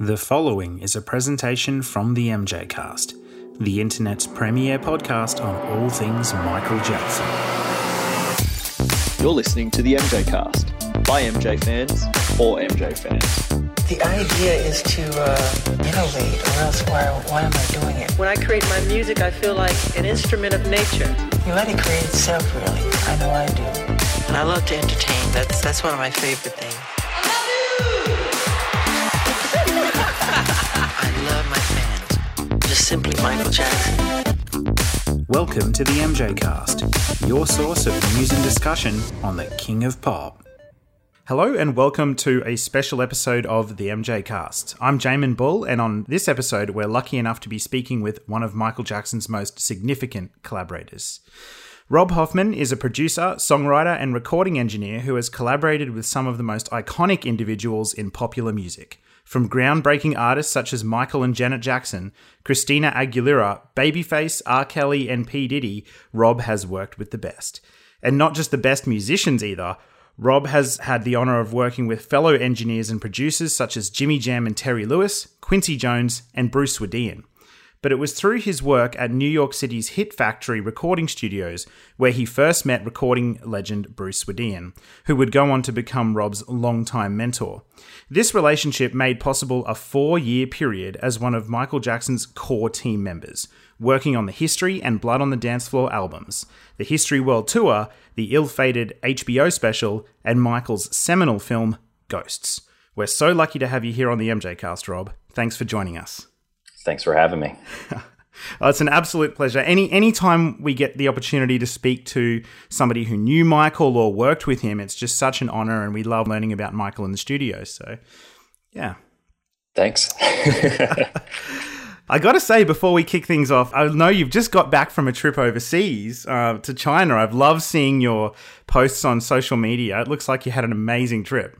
The following is a presentation from the MJ Cast, the internet's premier podcast on all things Michael Jackson. You're listening to the MJ Cast by MJ fans for MJ fans. The idea is to uh, innovate, or else why, why am I doing it? When I create my music, I feel like an instrument of nature. You let it create itself, really. I know I do. And I love to entertain. That's that's one of my favorite things. Love my fans. Just simply Michael Jackson. Welcome to the MJ Cast, your source of news and discussion on the King of Pop. Hello and welcome to a special episode of the MJ Cast. I'm Jamin Bull, and on this episode, we're lucky enough to be speaking with one of Michael Jackson's most significant collaborators. Rob Hoffman is a producer, songwriter, and recording engineer who has collaborated with some of the most iconic individuals in popular music. From groundbreaking artists such as Michael and Janet Jackson, Christina Aguilera, Babyface, R. Kelly, and P. Diddy, Rob has worked with the best. And not just the best musicians either. Rob has had the honor of working with fellow engineers and producers such as Jimmy Jam and Terry Lewis, Quincy Jones, and Bruce Swedien but it was through his work at New York City's Hit Factory recording studios where he first met recording legend Bruce Swedien, who would go on to become Rob's longtime mentor. This relationship made possible a four year period as one of Michael Jackson's core team members, working on the History and Blood on the Dance Floor albums, the History World Tour, the ill fated HBO special, and Michael's seminal film, Ghosts. We're so lucky to have you here on the MJ Cast, Rob. Thanks for joining us. Thanks for having me. Oh, it's an absolute pleasure. Any any time we get the opportunity to speak to somebody who knew Michael or worked with him, it's just such an honor, and we love learning about Michael in the studio. So, yeah. Thanks. I got to say, before we kick things off, I know you've just got back from a trip overseas uh, to China. I've loved seeing your posts on social media. It looks like you had an amazing trip.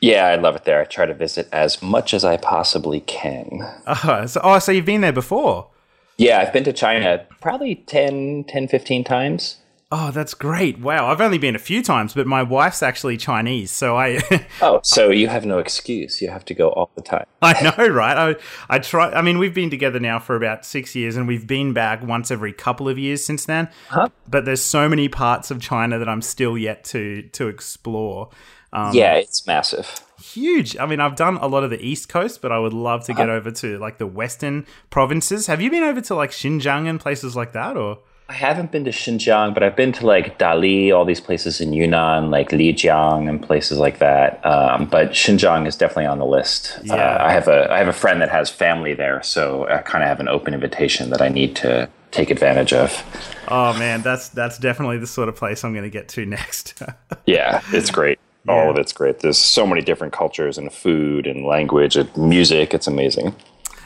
Yeah, I love it there. I try to visit as much as I possibly can. Uh, so, oh, so you've been there before? Yeah, I've been to China probably 10, 10 15 times. Oh, that's great. Wow. I've only been a few times, but my wife's actually Chinese. So I. oh, so you have no excuse. You have to go all the time. I know, right? I, I try. I mean, we've been together now for about six years and we've been back once every couple of years since then. Huh? But there's so many parts of China that I'm still yet to, to explore. Um, yeah, it's massive. Huge. I mean, I've done a lot of the East Coast, but I would love to get uh, over to like the Western provinces. Have you been over to like Xinjiang and places like that, or? I haven't been to Xinjiang, but I've been to like Dali, all these places in Yunnan, like Lijiang, and places like that. Um, but Xinjiang is definitely on the list. Yeah. Uh, I have a I have a friend that has family there, so I kind of have an open invitation that I need to take advantage of. Oh man, that's that's definitely the sort of place I'm going to get to next. yeah, it's great. Oh, yeah. All of it's great. There's so many different cultures and food and language and music. It's amazing.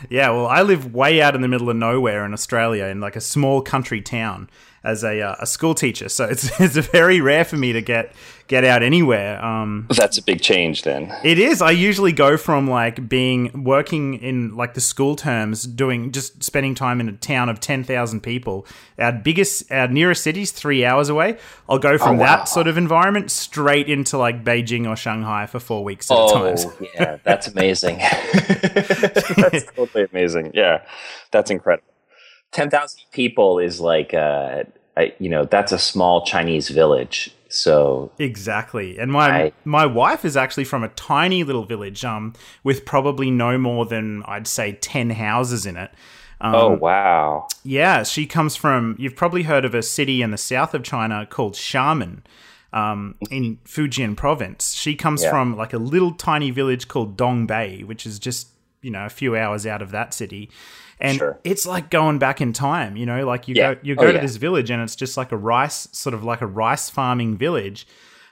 Yeah, well, I live way out in the middle of nowhere in Australia in like a small country town as a, uh, a school teacher. So it's it's very rare for me to get get out anywhere. Um, That's a big change then. It is. I usually go from like being working in like the school terms, doing just spending time in a town of ten thousand people. Our biggest, our nearest city's three hours away. I'll go from oh, wow. that sort of environment straight into like Beijing or Shanghai for four weeks at oh, a time. yeah, that's amazing. that's totally amazing. Yeah, that's incredible. 10,000 people is like, uh, I, you know, that's a small Chinese village. So exactly, and my I, my wife is actually from a tiny little village, um, with probably no more than I'd say ten houses in it. Um, oh wow! Yeah, she comes from. You've probably heard of a city in the south of China called Xiamen, um, in Fujian province. She comes yeah. from like a little tiny village called Dongbei, which is just you know a few hours out of that city and sure. it's like going back in time you know like you yeah. go you go oh, to yeah. this village and it's just like a rice sort of like a rice farming village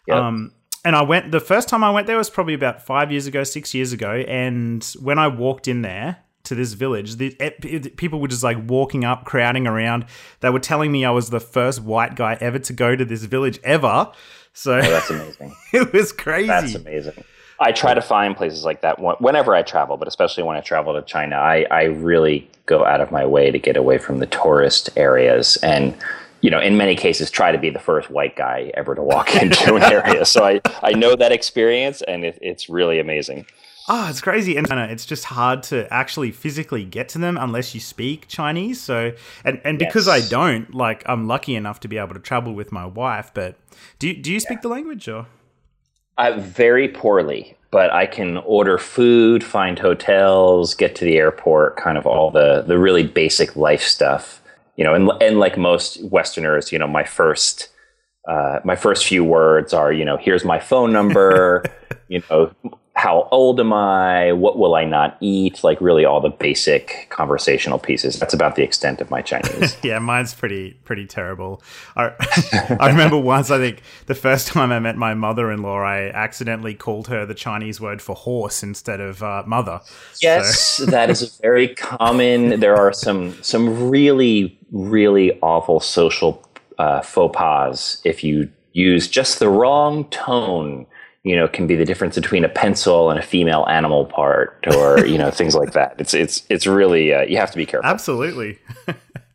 yep. um and I went the first time I went there was probably about five years ago, six years ago. And when I walked in there to this village, the, it, people were just like walking up, crowding around. They were telling me I was the first white guy ever to go to this village ever. So oh, that's amazing. it was crazy. That's amazing. I try to find places like that whenever I travel, but especially when I travel to China, I, I really go out of my way to get away from the tourist areas and you know, in many cases, try to be the first white guy ever to walk into an area. So I, I know that experience, and it, it's really amazing. Oh, it's crazy, and it's just hard to actually physically get to them unless you speak Chinese. So, and and because Yes. I don't, like, I'm lucky enough to be able to travel with my wife. But do you, do you speak the language or? Uh, very poorly, but I can order food, find hotels, get to the airport, kind of all the the really basic life stuff. You know, and and like most Westerners, you know, my first uh, my first few words are, you know, here's my phone number. you know, how old am I? What will I not eat? Like really all the basic conversational pieces. That's about the extent of my Chinese. Yeah, mine's pretty pretty terrible. I, I remember once, I think the first time I met my mother-in-law, I accidentally called her the Chinese word for horse instead of uh, mother. Yes, that is a very common. There are some some really really awful social uh, faux pas if you use just the wrong tone. You know, can be the difference between a pencil and a female animal part, or you know, things like that. It's it's it's really uh, you have to be careful. Absolutely.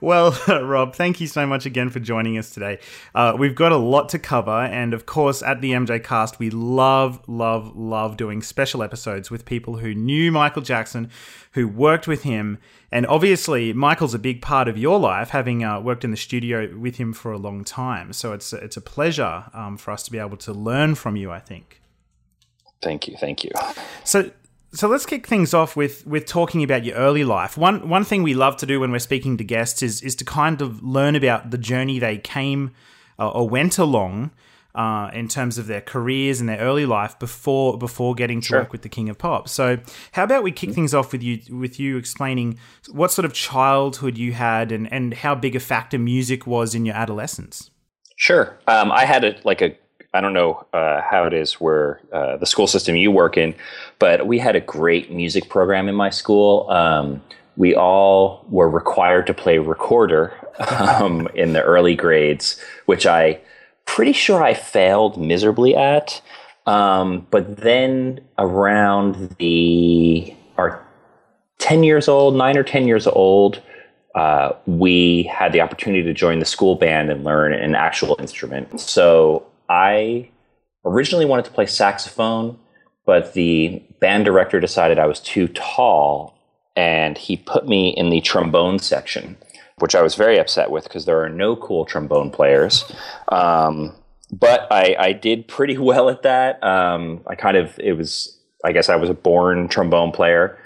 well, Rob, thank you so much again for joining us today. Uh, we've got a lot to cover, and of course, at the MJ Cast, we love, love, love doing special episodes with people who knew Michael Jackson, who worked with him, and obviously, Michael's a big part of your life, having uh, worked in the studio with him for a long time. So it's it's a pleasure um, for us to be able to learn from you. I think. Thank you, thank you. So so let's kick things off with with talking about your early life. One one thing we love to do when we're speaking to guests is is to kind of learn about the journey they came uh, or went along uh, in terms of their careers and their early life before before getting to Sure. work with the King of Pop. So how about we kick things off with you with you explaining what sort of childhood you had and and how big a factor music was in your adolescence. Sure. Um, I had a like a I don't know uh, how it is where uh, the school system you work in, but we had a great music program in my school. Um, we all were required to play recorder um, in the early grades, which I pretty sure I failed miserably at. Um, but then around the our 10 years old, nine or 10 years old, uh, we had the opportunity to join the school band and learn an actual instrument. So I originally wanted to play saxophone, but the band director decided I was too tall and he put me in the trombone section, which I was very upset with because there are no cool trombone players. Um, but I, I did pretty well at that. Um, I kind of, it was, I guess I was a born trombone player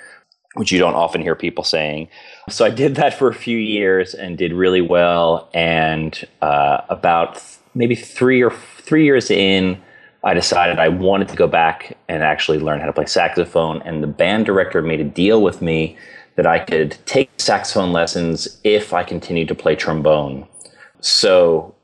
which you don't often hear people saying. So I did that for a few years and did really well. And uh, about th- maybe three or three years in, I decided I wanted to go back and actually learn how to play saxophone. And the band director made a deal with me that I could take saxophone lessons if I continued to play trombone. So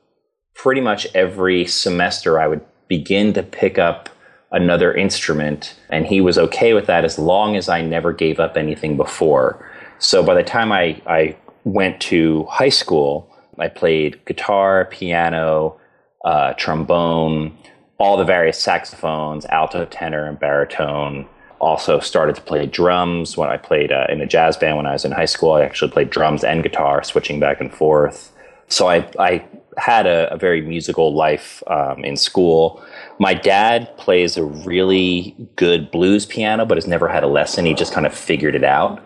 pretty much every semester, I would begin to pick up another instrument, and he was okay with that as long as I never gave up anything before. So by the time I, I went to high school, I played guitar, piano, uh, trombone, all the various saxophones, alto, tenor, and baritone. Also started to play drums when I played uh, in a jazz band when I was in high school. I actually played drums and guitar, switching back and forth. So I, I had a, a very musical life um, in school. My dad plays a really good blues piano, but has never had a lesson. He just kind of figured it out.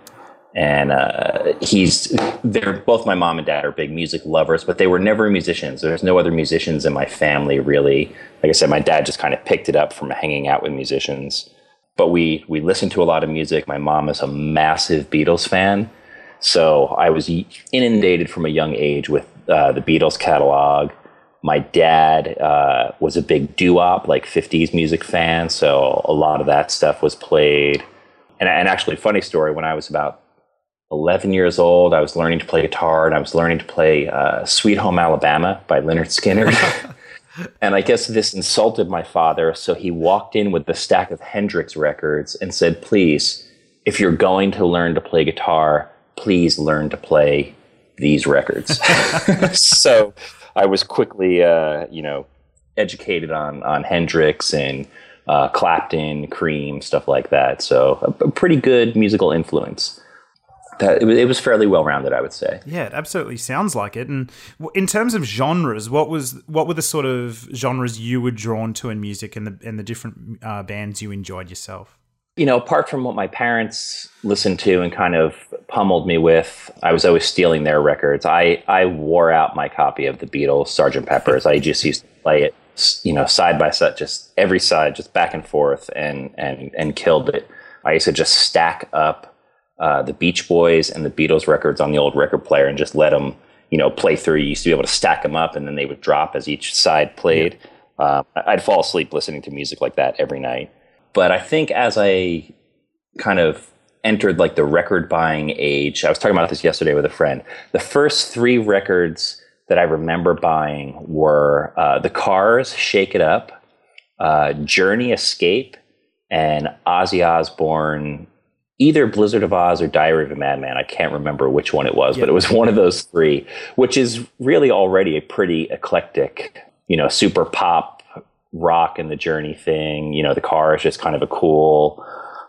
And uh, he's, they're both my mom and dad are big music lovers, but they were never musicians. There's no other musicians in my family, really. Like I said, my dad just kind of picked it up from hanging out with musicians. But we, we listen to a lot of music. My mom is a massive Beatles fan. So I was inundated from a young age with uh, the Beatles catalog. My dad uh, was a big doo-wop, like 50s music fan, so a lot of that stuff was played. And, and actually, funny story, when I was about 11 years old, I was learning to play guitar, and I was learning to play uh, Sweet Home Alabama by Lynyrd Skynyrd. and I guess this insulted my father, so he walked in with the stack of Hendrix records and said, please, if you're going to learn to play guitar, please learn to play these records. so I was quickly, uh, you know, educated on on Hendrix and uh, Clapton, Cream, stuff like that. So a, a pretty good musical influence. That it was, it was fairly well rounded, I would say. Yeah, it absolutely sounds like it. And in terms of genres, what was what were the sort of genres you were drawn to in music and the and the different uh, bands you enjoyed yourself? You know, apart from what my parents listened to and kind of pummeled me with, I was always stealing their records. I, I wore out my copy of the Beatles, Sgt. Pepper's. I just used to play it, you know, side by side, just every side, just back and forth, and and and killed it. I used to just stack up uh, the Beach Boys and the Beatles records on the old record player and just let them, you know, play through. You used to be able to stack them up, and then they would drop as each side played. Uh, I'd fall asleep listening to music like that every night. But I think as I kind of entered like the record buying age, I was talking about this yesterday with a friend. The first three records that I remember buying were uh, The Cars, Shake It Up, uh, Journey Escape, and Ozzy Osbourne, either Blizzard of Ozz or Diary of a Madman. I can't remember which one it was, but it was one of those three, which is really already a pretty eclectic, you know, super pop rock and the Journey thing. You know, the car is just kind of a cool,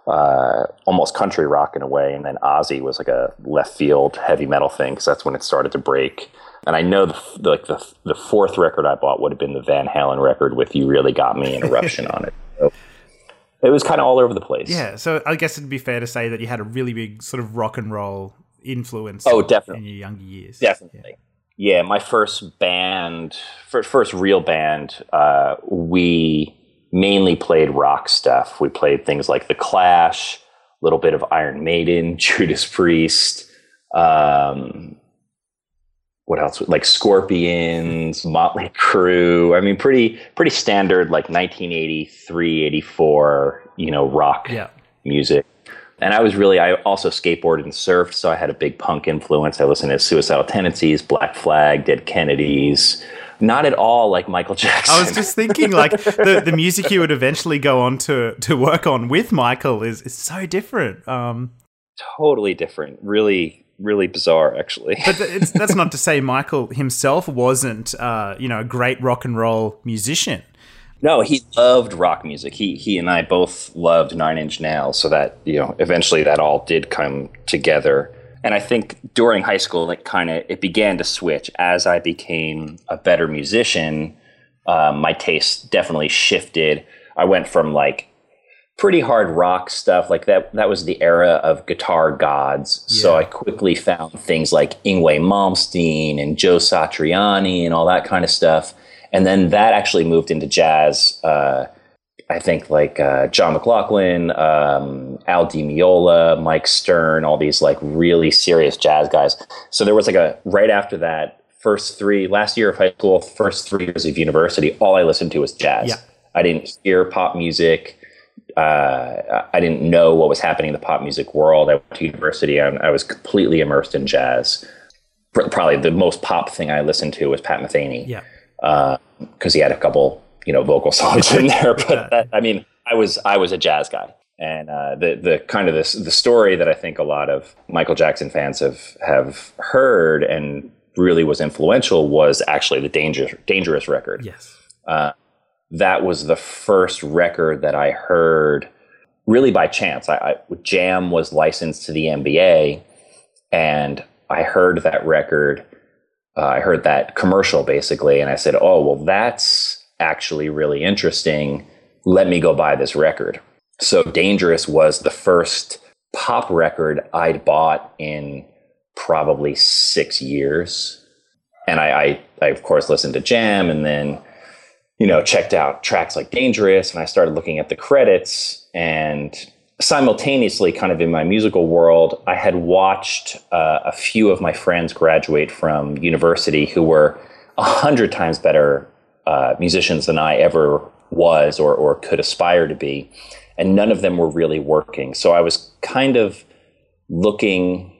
uh, almost country rock in a way. And then Ozzy was like a left field heavy metal thing because that's when it started to break. And I know the, the, like the the fourth record I bought would have been the Van Halen record with "You Really Got Me" and Eruption on it. So it was kind of all over the place. Yeah, so I guess it'd be fair to say that you had a really big sort of rock and roll influence. Oh, definitely. in your younger years. Definitely. Yeah, my first band, first, first real band, uh, we mainly played rock stuff. We played things like The Clash, a little bit of Iron Maiden, Judas Priest, um, what else? Like Scorpions, Motley Crue. I mean, pretty pretty standard, like 1983, 84, you know, rock Yeah. music. And I was really, I also skateboarded and surfed, so I had a big punk influence. I listened to Suicidal Tendencies, Black Flag, Dead Kennedys. Not at all like Michael Jackson. I was just thinking, like the, the music you would eventually go on to to work on with Michael is is so different. Um, totally different. Really, really bizarre, actually. but it's, that's not to say Michael himself wasn't, uh, you know, a great rock and roll musician. No, he loved rock music. He he and I both loved Nine Inch Nails, so that you know eventually that all did come together. And I think during high school, it kind of it began to switch as I became a better musician. Um, my taste definitely shifted. I went from like pretty hard rock stuff like that. That was the era of guitar gods. So I quickly found things like Yngwie Malmsteen and Joe Satriani and all that kind of stuff. And then that actually moved into jazz. Uh, I think like uh, John McLaughlin, um, Al Di Meola, Mike Stern, all these like really serious jazz guys. So there was like a right after that first three last year of high school, first three years of university, all I listened to was jazz. Yeah. I didn't hear pop music. Uh, I didn't know what was happening in the pop music world. I went to university and I was completely immersed in jazz. Probably the most pop thing I listened to was Pat Metheny Yeah. because he had a couple, you know, vocal songs in there. But that, I mean, I was I was a jazz guy, and uh, the the kind of this the story that I think a lot of Michael Jackson fans have have heard and really was influential was actually the Danger Dangerous record. Yes. That was the first record that I heard really by chance. I, I Jam was licensed to the NBA, and I heard that record. Uh, I heard that commercial basically, and I said, "Oh, well, that's actually really interesting. Let me go buy this record." So, "Dangerous" was the first pop record I'd bought in probably six years, and I, I, I of course listened to Jam, and then you know checked out tracks like "Dangerous," and I started looking at the credits and simultaneously kind of in my musical world i had watched uh, a few of my friends graduate from university who were a hundred times better uh, musicians than i ever was or, or could aspire to be and none of them were really working. So i was kind of looking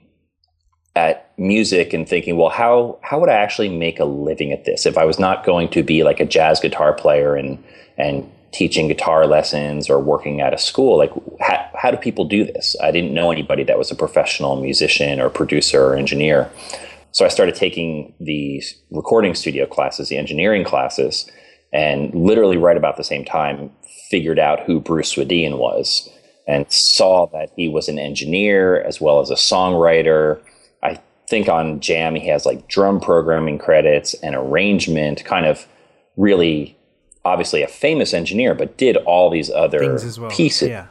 at music and thinking, well, how how would I actually make a living at this if I was not going to be like a jazz guitar player and and teaching guitar lessons or working at a school? Like, how, how do people do this? I didn't know anybody that was a professional musician or producer or engineer. So I started taking the recording studio classes, the engineering classes, and literally right about the same time figured out who Bruce Swedien was and saw that he was an engineer as well as a songwriter. Think on Jam he has like drum programming credits and arrangement, kind of really obviously a famous engineer, but did all these other well. pieces. Yeah.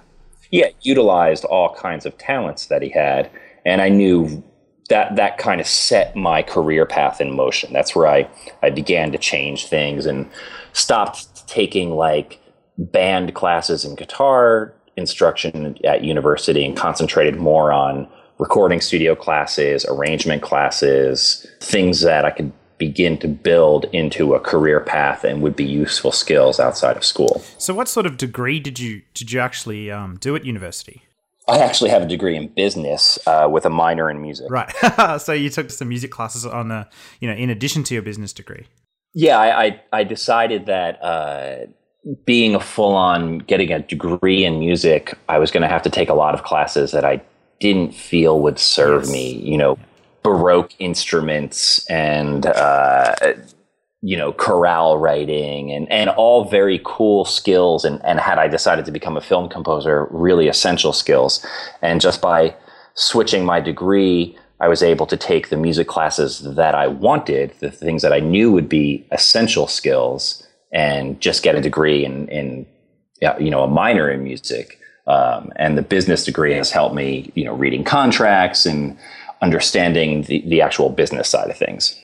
yeah, utilized all kinds of talents that he had. And I knew that that kind of set my career path in motion. That's where I, I began to change things and stopped taking like band classes and guitar instruction at university and concentrated more on recording studio classes, arrangement classes, things that I could begin to build into a career path and would be useful skills outside of school. So, what sort of degree did you did you actually um, do at university? I actually have a degree in business uh, with a minor in music. Right. so you took some music classes on the, you know, in addition to your business degree. Yeah, I I, I decided that uh, being a full on getting a degree in music, I was going to have to take a lot of classes that I didn't feel would serve yes. me. You know, baroque instruments and uh, you know chorale writing and and all very cool skills and and had I decided to become a film composer really essential skills and just by switching my degree I was able to take the music classes that I wanted the things that I knew would be essential skills and just get a degree in in you know a minor in music um, and the business degree has helped me you know reading contracts and understanding the, the actual business side of things.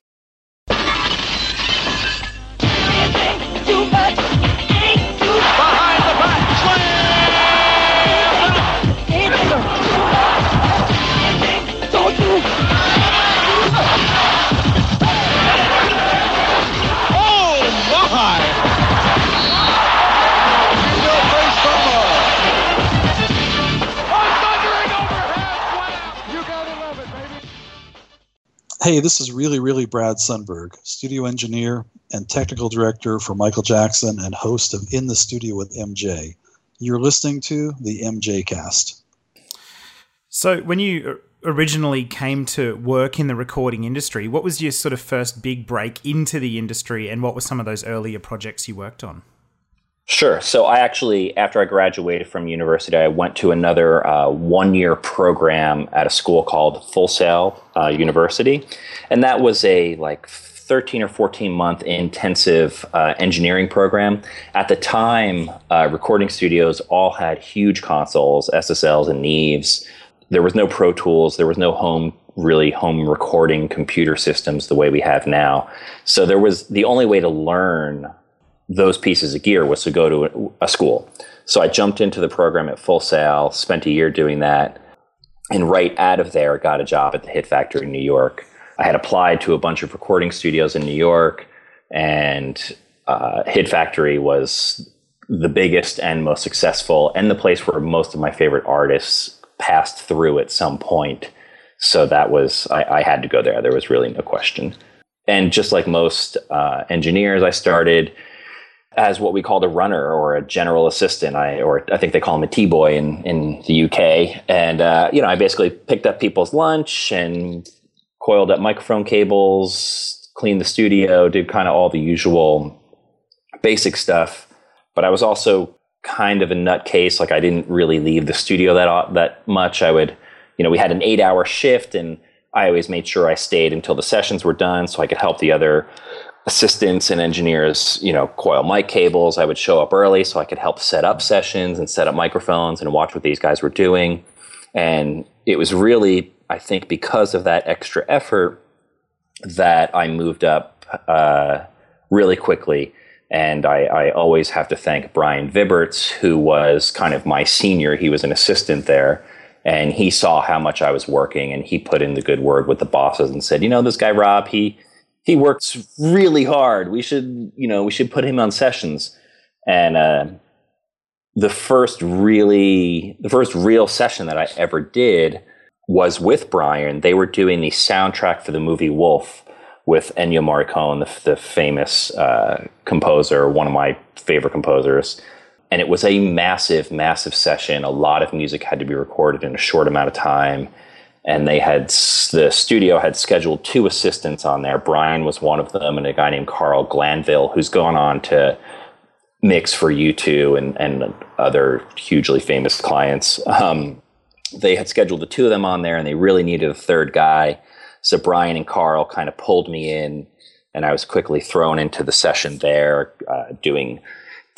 Hey, this is really, really Brad Sundberg, studio engineer and technical director for Michael Jackson and host of In the Studio with MJ. You're listening to the MJ Cast. So, when you originally came to work in the recording industry, what was your sort of first big break into the industry, and what were some of those earlier projects you worked on? Sure. So I actually, after I graduated from university, I went to another uh, one-year program at a school called Full Sail uh, University, and that was a like 13 or 14 month intensive uh, engineering program. At the time, uh, recording studios all had huge consoles, SSLs and Neves. There was no Pro Tools. There was no home really home recording computer systems the way we have now. So there was the only way to learn those pieces of gear was to go to a, a school. So I jumped into the program at Full Sail, spent a year doing that, and right out of there got a job at the Hit Factory in New York. I had applied to a bunch of recording studios in New York, and uh, Hit Factory was the biggest and most successful, and the place where most of my favorite artists passed through at some point. So that was I, I had to go there. There was really no question. And just like most uh, engineers, I started as what we called a runner or a general assistant. I or I think they call him a T boy in in the UK. And uh, you know, I basically picked up people's lunch and coiled up microphone cables, cleaned the studio, did kind of all the usual basic stuff. But I was also kind of a nutcase. Like I didn't really leave the studio that that much. I would, you know, we had an eight hour shift and. I always made sure I stayed until the sessions were done so I could help the other assistants and engineers, you know, coil mic cables. I would show up early so I could help set up sessions and set up microphones and watch what these guys were doing. And it was really, I think, because of that extra effort that I moved up uh, really quickly. And I, I, always have to thank Brian Vibberts, who was kind of my senior. He was an assistant there. And he saw how much I was working and he put in the good word with the bosses and said, you know, this guy Rob, he he works really hard. We should, you know, we should put him on sessions. And uh, the first really, the first real session that I ever did was with Brian. They were doing the soundtrack for the movie Wolf with Ennio Morricone, the, the famous uh, composer, one of my favorite composers. And it was a massive, massive session. A lot of music had to be recorded in a short amount of time and they had the studio had scheduled two assistants on there. Brian was one of them, and a guy named Carl Glanville, who's gone on to mix for U2 and, and other hugely famous clients. Um, they had scheduled the two of them on there, and they really needed a third guy. So Brian and Carl kind of pulled me in, and I was quickly thrown into the session there, uh, doing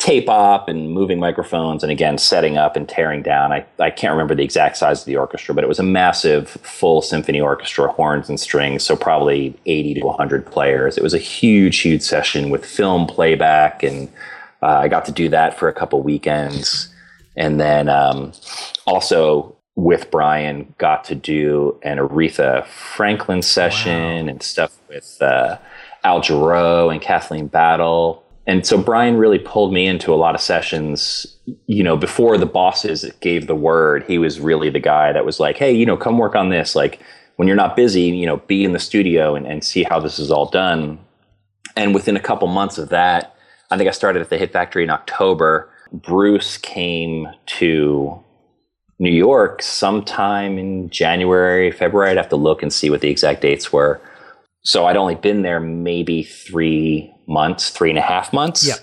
tape op and moving microphones and again setting up and tearing down. I, I can't remember the exact size of the orchestra, but it was a massive full symphony orchestra, horns and strings, so probably 80 to 100 players. It was a huge, huge session with film playback, and uh, I got to do that for a couple weekends. And then um, also with Brian, got to do an Aretha Franklin session wow. and stuff with uh, Al Jarreau and Kathleen Battle and so Brian really pulled me into a lot of sessions. You know, before the bosses gave the word, he was really the guy that was like, "Hey, you know, come work on this. Like, when you're not busy, you know, be in the studio and, and see how this is all done." And within a couple months of that, I think I started at the Hit Factory in October. Bruce came to New York sometime in January, February. I'd have to look and see what the exact dates were. So I'd only been there maybe three months, three and a half months. Yeah.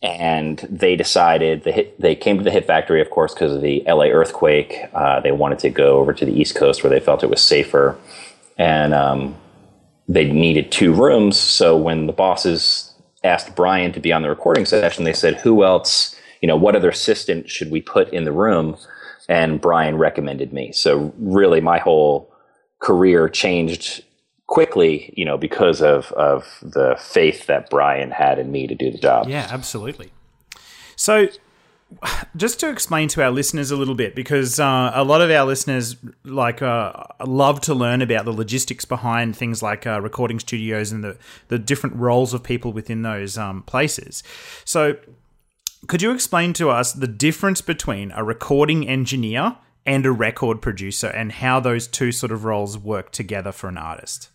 And they decided they hit, they came to the Hit Factory, of course, because of the LA earthquake. Uh, they wanted to go over to the East Coast where they felt it was safer, and um, they needed two rooms. So when the bosses asked Brian to be on the recording session, they said, "Who else? You know, what other assistant should we put in the room?" And Brian recommended me. So really, my whole career changed quickly, you know, because of of the faith that Brian had in me to do the job. Yeah, absolutely. So, just to explain to our listeners a little bit, because uh, a lot of our listeners like uh, love to learn about the logistics behind things like uh, recording studios and the the different roles of people within those um, places. So, could you explain to us the difference between a recording engineer and a record producer and how those two sort of roles work together for an artist?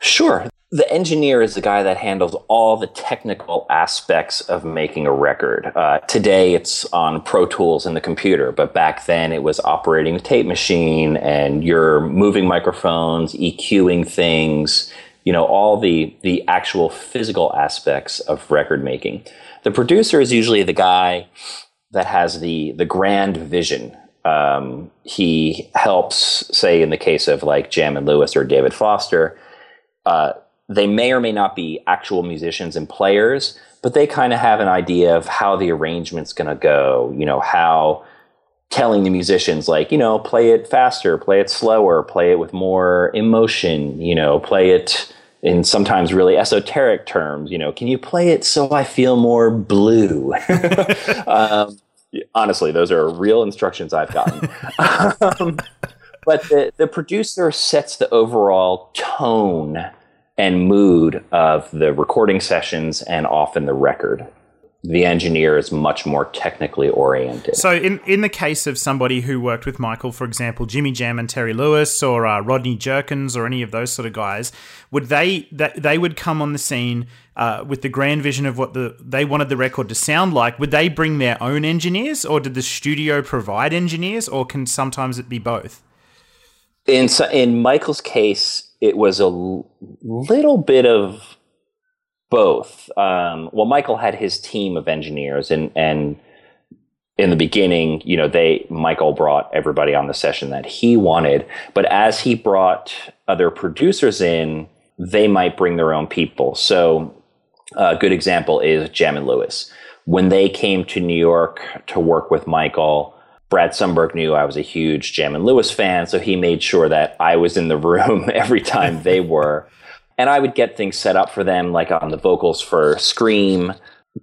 Sure. The engineer is the guy that handles all the technical aspects of making a record. Uh, today it's on Pro Tools in the computer, but back then it was operating a tape machine and you're moving microphones, EQing things, you know, all the, the actual physical aspects of record making. The producer is usually the guy that has the, the grand vision. Um, he helps, say, in the case of like Jam and Lewis or David Foster, uh, they may or may not be actual musicians and players, but they kind of have an idea of how the arrangement's going to go, you know, how telling the musicians like, you know, play it faster, play it slower, play it with more emotion, you know, play it in sometimes really esoteric terms, you know, can you play it so I feel more blue? um, honestly, those are real instructions I've gotten. um, but the, the producer sets the overall tone and mood of the recording sessions and often the record. The engineer is much more technically oriented. So, in, in the case of somebody who worked with Michael, for example, Jimmy Jam and Terry Lewis, or uh, Rodney Jerkins, or any of those sort of guys, would they that they would come on the scene uh, with the grand vision of what the they wanted the record to sound like? Would they bring their own engineers, or did the studio provide engineers, or can sometimes it be both? in in Michael's case, it was a little bit of both. Um, well, Michael had his team of engineers, and and in the beginning, you know, they Michael brought everybody on the session that he wanted, but as he brought other producers in, they might bring their own people. So, a good example is Jam and Lewis. When they came to New York to work with Michael, Brad Sundberg knew I was a huge Jam and Lewis fan, so he made sure that I was in the room every time they were. And I would get things set up for them, like on the vocals for Scream.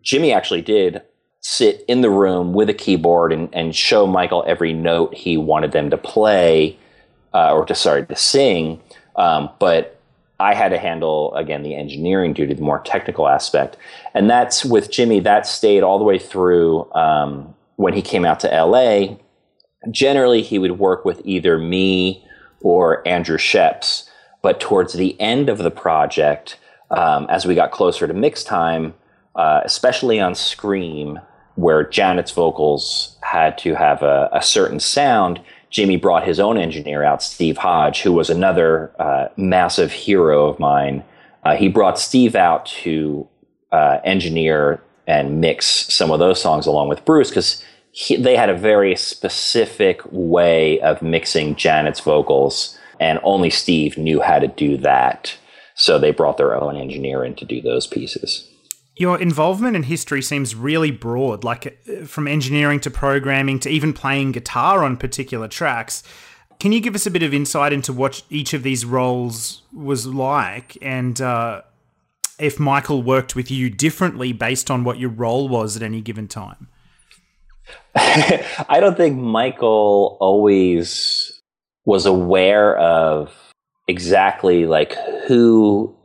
Jimmy actually did sit in the room with a keyboard and, and show Michael every note he wanted them to play, uh, or to sorry to sing. Um, but I had to handle again the engineering duty, the more technical aspect, and that's with Jimmy. That stayed all the way through. Um, when he came out to LA, generally he would work with either me or Andrew Scheps. But towards the end of the project, um, as we got closer to mix time, uh, especially on Scream, where Janet's vocals had to have a, a, certain sound, Jimmy brought his own engineer out, Steve Hodge, who was another uh, massive hero of mine. Uh, he brought Steve out to uh, engineer and mix some of those songs along with Bruce because they had a very specific way of mixing Janet's vocals, and only Steve knew how to do that. So they brought their own engineer in to do those pieces. Your involvement in history seems really broad, like uh, from engineering to programming to even playing guitar on particular tracks. Can you give us a bit of insight into what each of these roles was like and uh, if Michael worked with you differently based on what your role was at any given time? I don't think Michael always was aware of exactly like who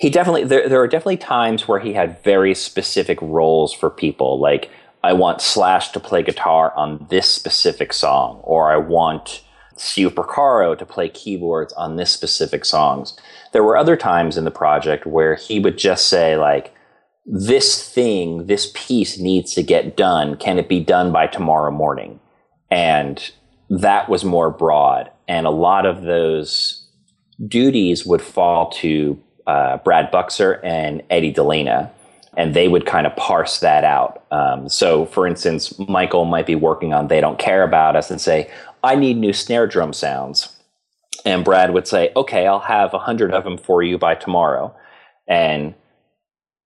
he definitely there there are definitely times where he had very specific roles for people like I want Slash to play guitar on this specific song or I want Steve Porcaro to play keyboards on this specific songs. There were other times in the project where he would just say like this thing, this piece needs to get done. Can it be done by tomorrow morning? And that was more broad. And a lot of those duties would fall to uh, Brad Buxer and Eddie DeLena, and they would kind of parse that out. Um, so, for instance, Michael might be working on They Don't Care About Us and say, I need new snare drum sounds. And Brad would say, Okay, I'll have a hundred of them for you by tomorrow. And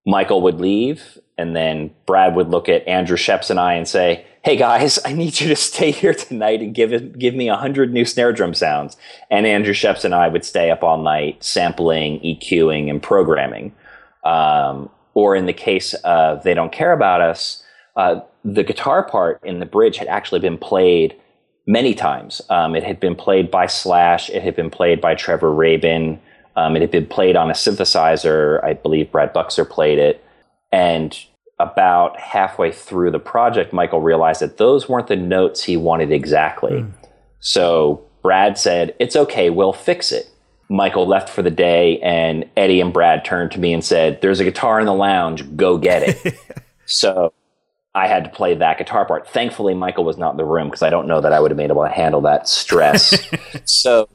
Michael would leave, and then Brad would look at Andrew Scheps and I and say, "Hey guys, I need you to stay here tonight and give it, give me hundred new snare drum sounds." And Andrew Scheps and I would stay up all night sampling, EQing, and programming. Um, or in the case of "They Don't Care About Us," uh, the guitar part in the bridge had actually been played many times. Um, it had been played by Slash. It had been played by Trevor Rabin. Um, it had been played on a synthesizer. I believe Brad Buxer played it. And about halfway through the project, Michael realized that those weren't the notes he wanted exactly. Mm. So Brad said, It's okay, we'll fix it. Michael left for the day, and Eddie and Brad turned to me and said, There's a guitar in the lounge, go get it. so I had to play that guitar part. Thankfully, Michael was not in the room because I don't know that I would have been able to handle that stress. so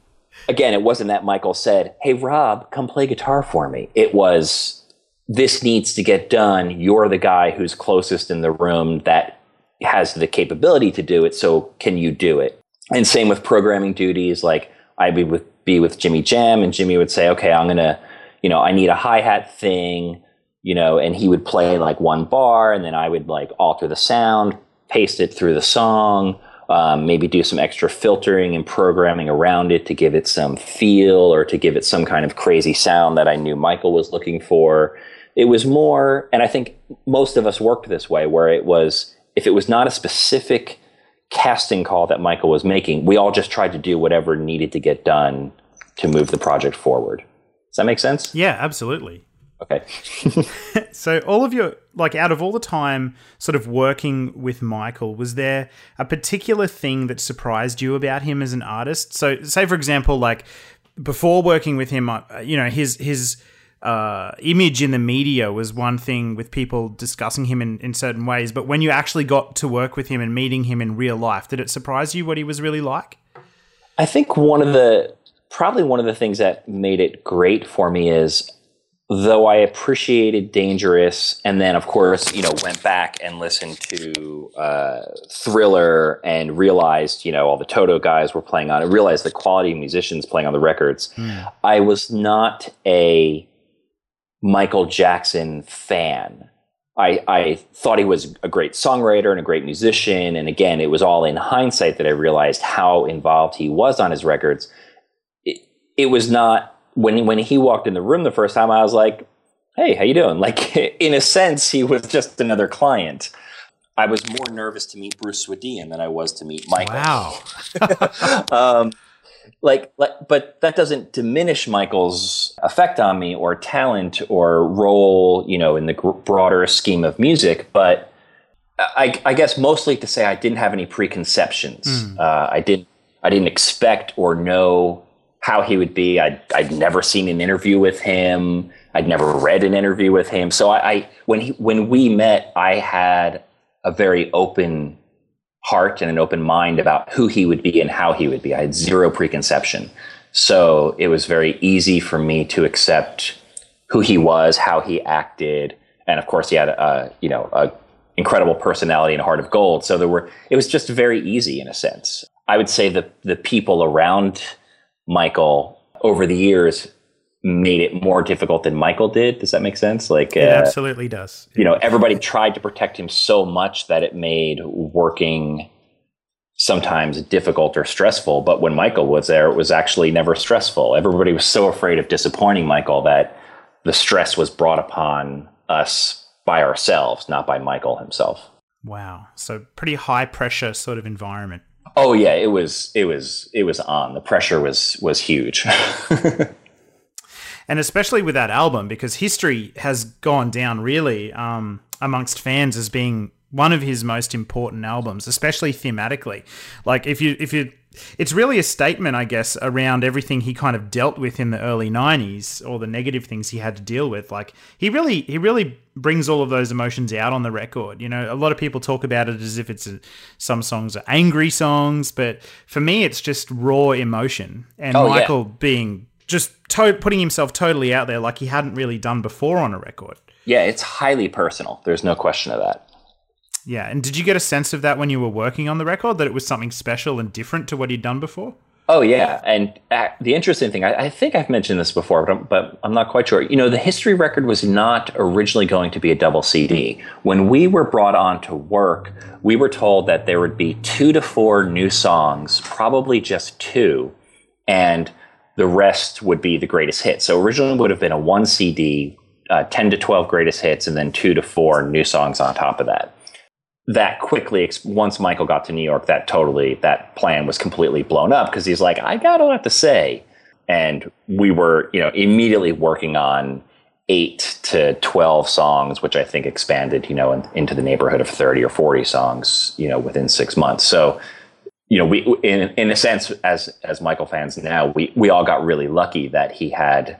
again, it wasn't that Michael said, Hey, Rob, come play guitar for me. It was, this needs to get done. You're the guy who's closest in the room that has the capability to do it. So can you do it? And same with programming duties. Like I'd be with, be with Jimmy Jam and Jimmy would say, okay, I'm going to, you know, I need a hi hat thing, you know, and he would play like one bar and then I would like alter the sound, paste it through the song um, maybe do some extra filtering and programming around it to give it some feel or to give it some kind of crazy sound that I knew Michael was looking for. It was more, and I think most of us worked this way, where it was, if it was not a specific casting call that Michael was making, we all just tried to do whatever needed to get done to move the project forward. Does that make sense? Yeah, absolutely. Okay. so all of your like out of all the time sort of working with Michael, was there a particular thing that surprised you about him as an artist? So say for example like before working with him, uh, you know, his his uh, image in the media was one thing with people discussing him in, in certain ways, but when you actually got to work with him and meeting him in real life, did it surprise you what he was really like? I think one of the probably one of the things that made it great for me is though I appreciated Dangerous, and then of course, you know, went back and listened to uh, Thriller and realized, you know, all the Toto guys were playing on it, realized the quality of musicians playing on the records. Mm. I was not a Michael Jackson fan. I, I thought he was a great songwriter and a great musician. And again, it was all in hindsight that I realized how involved he was on his records. It, it was not when when he walked in the room the first time, I was like, "Hey, how you doing?" Like in a sense, he was just another client. I was more nervous to meet Bruce Swedien than I was to meet Michael. Wow. um, like, like, but that doesn't diminish Michael's effect on me or talent or role, you know, in the gr- broader scheme of music. But I, I, guess mostly to say I didn't have any preconceptions. Mm. Uh, I didn't, I didn't expect or know how he would be. I'd, I'd never seen an interview with him. I'd never read an interview with him. So I, I when he when we met, I had a very open heart and an open mind about who he would be and how he would be. I had zero preconception. So it was very easy for me to accept who he was, how he acted, and of course he had a you know a incredible personality and a heart of gold. So there were it was just very easy in a sense. I would say that the people around Michael over the years made it more difficult than Michael did. Does that make sense? Like, It uh, absolutely does. you know, everybody tried to protect him so much that it made working sometimes difficult or stressful. But when Michael was there, it was actually never stressful. Everybody was so afraid of disappointing Michael that the stress was brought upon us by ourselves, not by Michael himself. Wow. So pretty high pressure sort of environment. Oh yeah, it was it was it was on. The pressure was was huge. and especially with that album because history has gone down really um, amongst fans as being one of his most important albums especially thematically like if you if you it's really a statement i guess around everything he kind of dealt with in the early 90s or the negative things he had to deal with like he really he really brings all of those emotions out on the record you know a lot of people talk about it as if it's a, some songs are angry songs but for me it's just raw emotion and Oh, yeah. michael being just to- putting himself totally out there like he hadn't really done before on a record. yeah, it's highly personal. There's no question of that. Yeah, and did you get a sense of that when you were working on the record that it was something special and different to what he'd done before? Oh yeah, and uh, the interesting thing, I, I think I've mentioned this before, but I'm, but I'm not quite sure. You know, the history record was not originally going to be a double CD. When we were brought on to work, we were told that there would be two to four new songs, probably just two, and the rest would be the greatest hits. So originally it would have been a one CD, uh, ten to twelve greatest hits, and then two to four new songs on top of that that quickly once michael got to new york that totally that plan was completely blown up because he's like i got a lot to say. And we were you know immediately working on eight to 12 songs which i think expanded you know in, into the neighborhood of 30 or 40 songs you know within six months. So you know we in, in a sense as as michael fans now we we all got really lucky that he had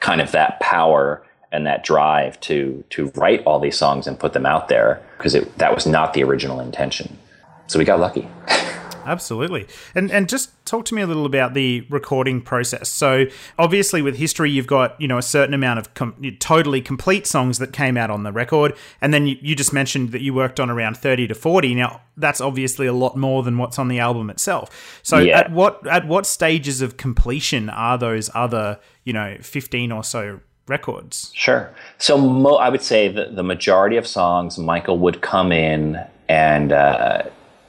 kind of that power and that drive to to write all these songs and put them out there because that was not the original intention. So we got lucky. Absolutely. And and just talk to me a little about the recording process. So obviously with history you've got, you know, a certain amount of com- totally complete songs that came out on the record and then you, you just mentioned that you worked on around 30 to 40. Now, that's obviously a lot more than what's on the album itself. So Yeah. at what at what stages of completion are those other, you know, 15 or so records? Sure. So mo- I would say that the majority of songs, Michael would come in and uh,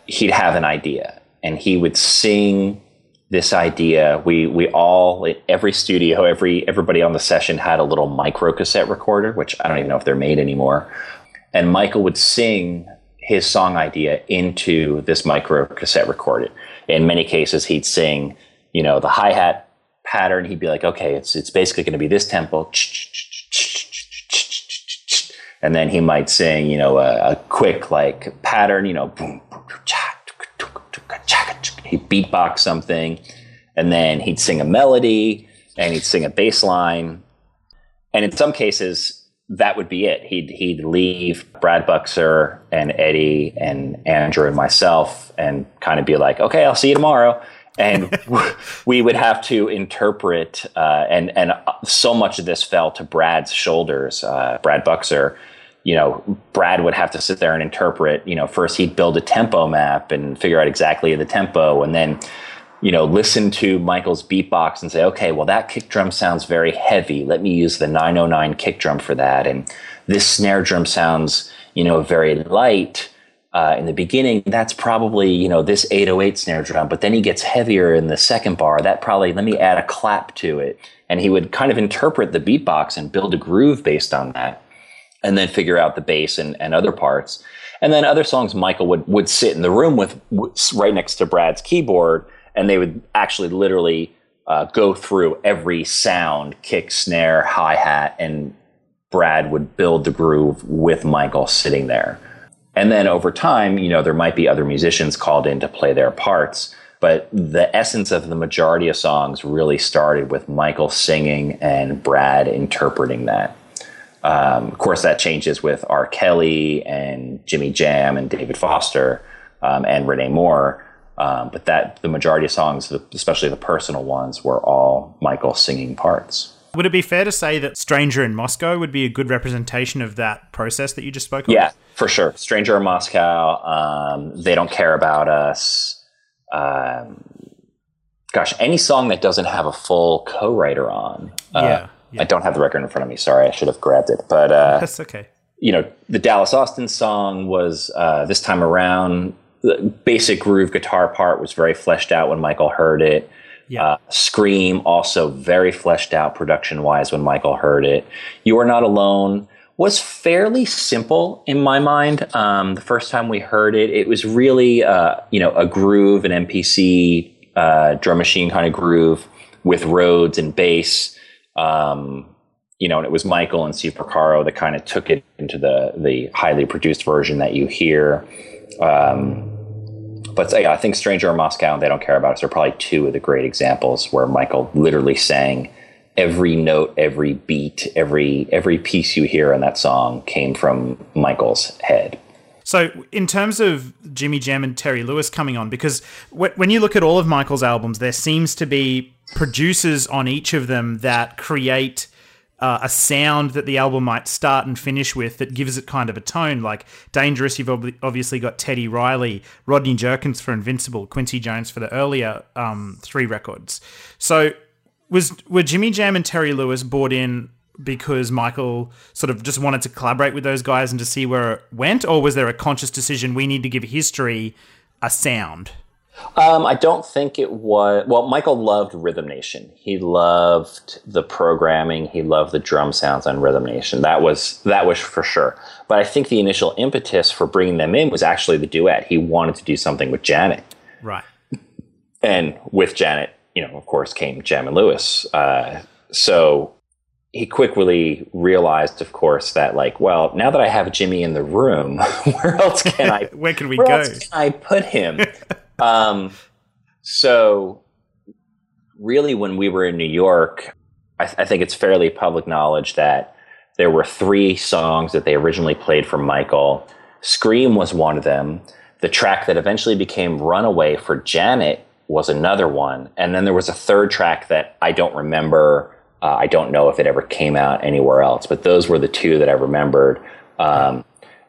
he'd have an idea, and he would sing this idea. We we all every studio, every everybody on the session had a little micro cassette recorder, which I don't even know if they're made anymore. And Michael would sing his song idea into this micro cassette recorder. In many cases, he'd sing, you know, the hi hat pattern. He'd be like, okay, it's it's basically going to be this tempo, and then he might sing, you know, a, a quick like pattern, you know, boom, he'd beatbox something, and then he'd sing a melody, and he'd sing a bass line, and in some cases that would be it. He'd he'd leave Brad Buxer and Eddie and Andrew and myself, and kind of be like, okay, I'll see you tomorrow. And we would have to interpret, uh, and and so much of this fell to Brad's shoulders. Uh, Brad Buxer, you know, Brad would have to sit there and interpret. You know, first he'd build a tempo map and figure out exactly the tempo, and then you know, listen to Michael's beatbox and say, okay, well, that kick drum sounds very heavy. Let me use the 909 kick drum for that. And this snare drum sounds, you know, very light uh, in the beginning. That's probably, you know, this 808 snare drum. But then he gets heavier in the second bar. That probably, let me add a clap to it. And he would kind of interpret the beatbox and build a groove based on that. And then figure out the bass and, and other parts. And then other songs, Michael would, would sit in the room with, right next to Brad's keyboard and they would actually literally uh, go through every sound kick snare hi-hat and brad would build the groove with michael sitting there and then over time you know there might be other musicians called in to play their parts but the essence of the majority of songs really started with michael singing and brad interpreting that. Um, of course that changes with r. Kelly and jimmy jam and david foster um, and rene moore. Um, but that the majority of songs, especially the personal ones, were all Michael singing parts. Would it be fair to say that Stranger in Moscow would be a good representation of that process that you just spoke of? Yeah, for sure. Stranger in Moscow, um, They Don't Care About Us, um, gosh, any song that doesn't have a full co-writer on. Uh, Yeah, yeah. I don't have the record in front of me. Sorry, I should have grabbed it. But uh, That's okay. you know, the Dallas Austin song was uh, this time around. The basic groove guitar part was very fleshed out when Michael heard it. Yeah. Uh, Scream also very fleshed out production wise when Michael heard it. You Are Not Alone was fairly simple in my mind. Um, the first time we heard it, it was really uh, you know a groove, an MPC uh, drum machine kind of groove with Rhodes and bass. Um, you know, and it was Michael and Steve Porcaro that kind of took it into the the highly produced version that you hear. Um, but yeah, I think Stranger in Moscow and They Don't Care About Us are probably two of the great examples where Michael literally sang every note, every beat, every every piece you hear in that song came from Michael's head. So, in terms of Jimmy Jam and Terry Lewis coming on, because when you look at all of Michael's albums, there seems to be producers on each of them that create uh, a sound that the album might start and finish with that gives it kind of a tone. Like Dangerous, you've ob- obviously got Teddy Riley, Rodney Jerkins for Invincible, Quincy Jones for the earlier um, three records. So, was were Jimmy Jam and Terry Lewis brought in because Michael sort of just wanted to collaborate with those guys and to see where it went, or was there a conscious decision we need to give history a sound? Um, I don't think it was. Well, Michael loved Rhythm Nation. He loved the programming. He loved the drum sounds on Rhythm Nation. That was that was for sure. But I think the initial impetus for bringing them in was actually the duet. He wanted to do something with Janet, Right. and with Janet, you know, of course, came Jam and Lewis. Uh, so he quickly realized, of course, that like, well, now that I have Jimmy in the room, where else can I Where can we where go? else can I put him? um, so, really, when we were in New York, I, th- I think it's fairly public knowledge that there were three songs that they originally played for Michael. Scream was one of them. The track that eventually became Runaway for Janet was another one. And then there was a third track that I don't remember. Uh, I don't know if it ever came out anywhere else, but those were the two that I remembered. Um,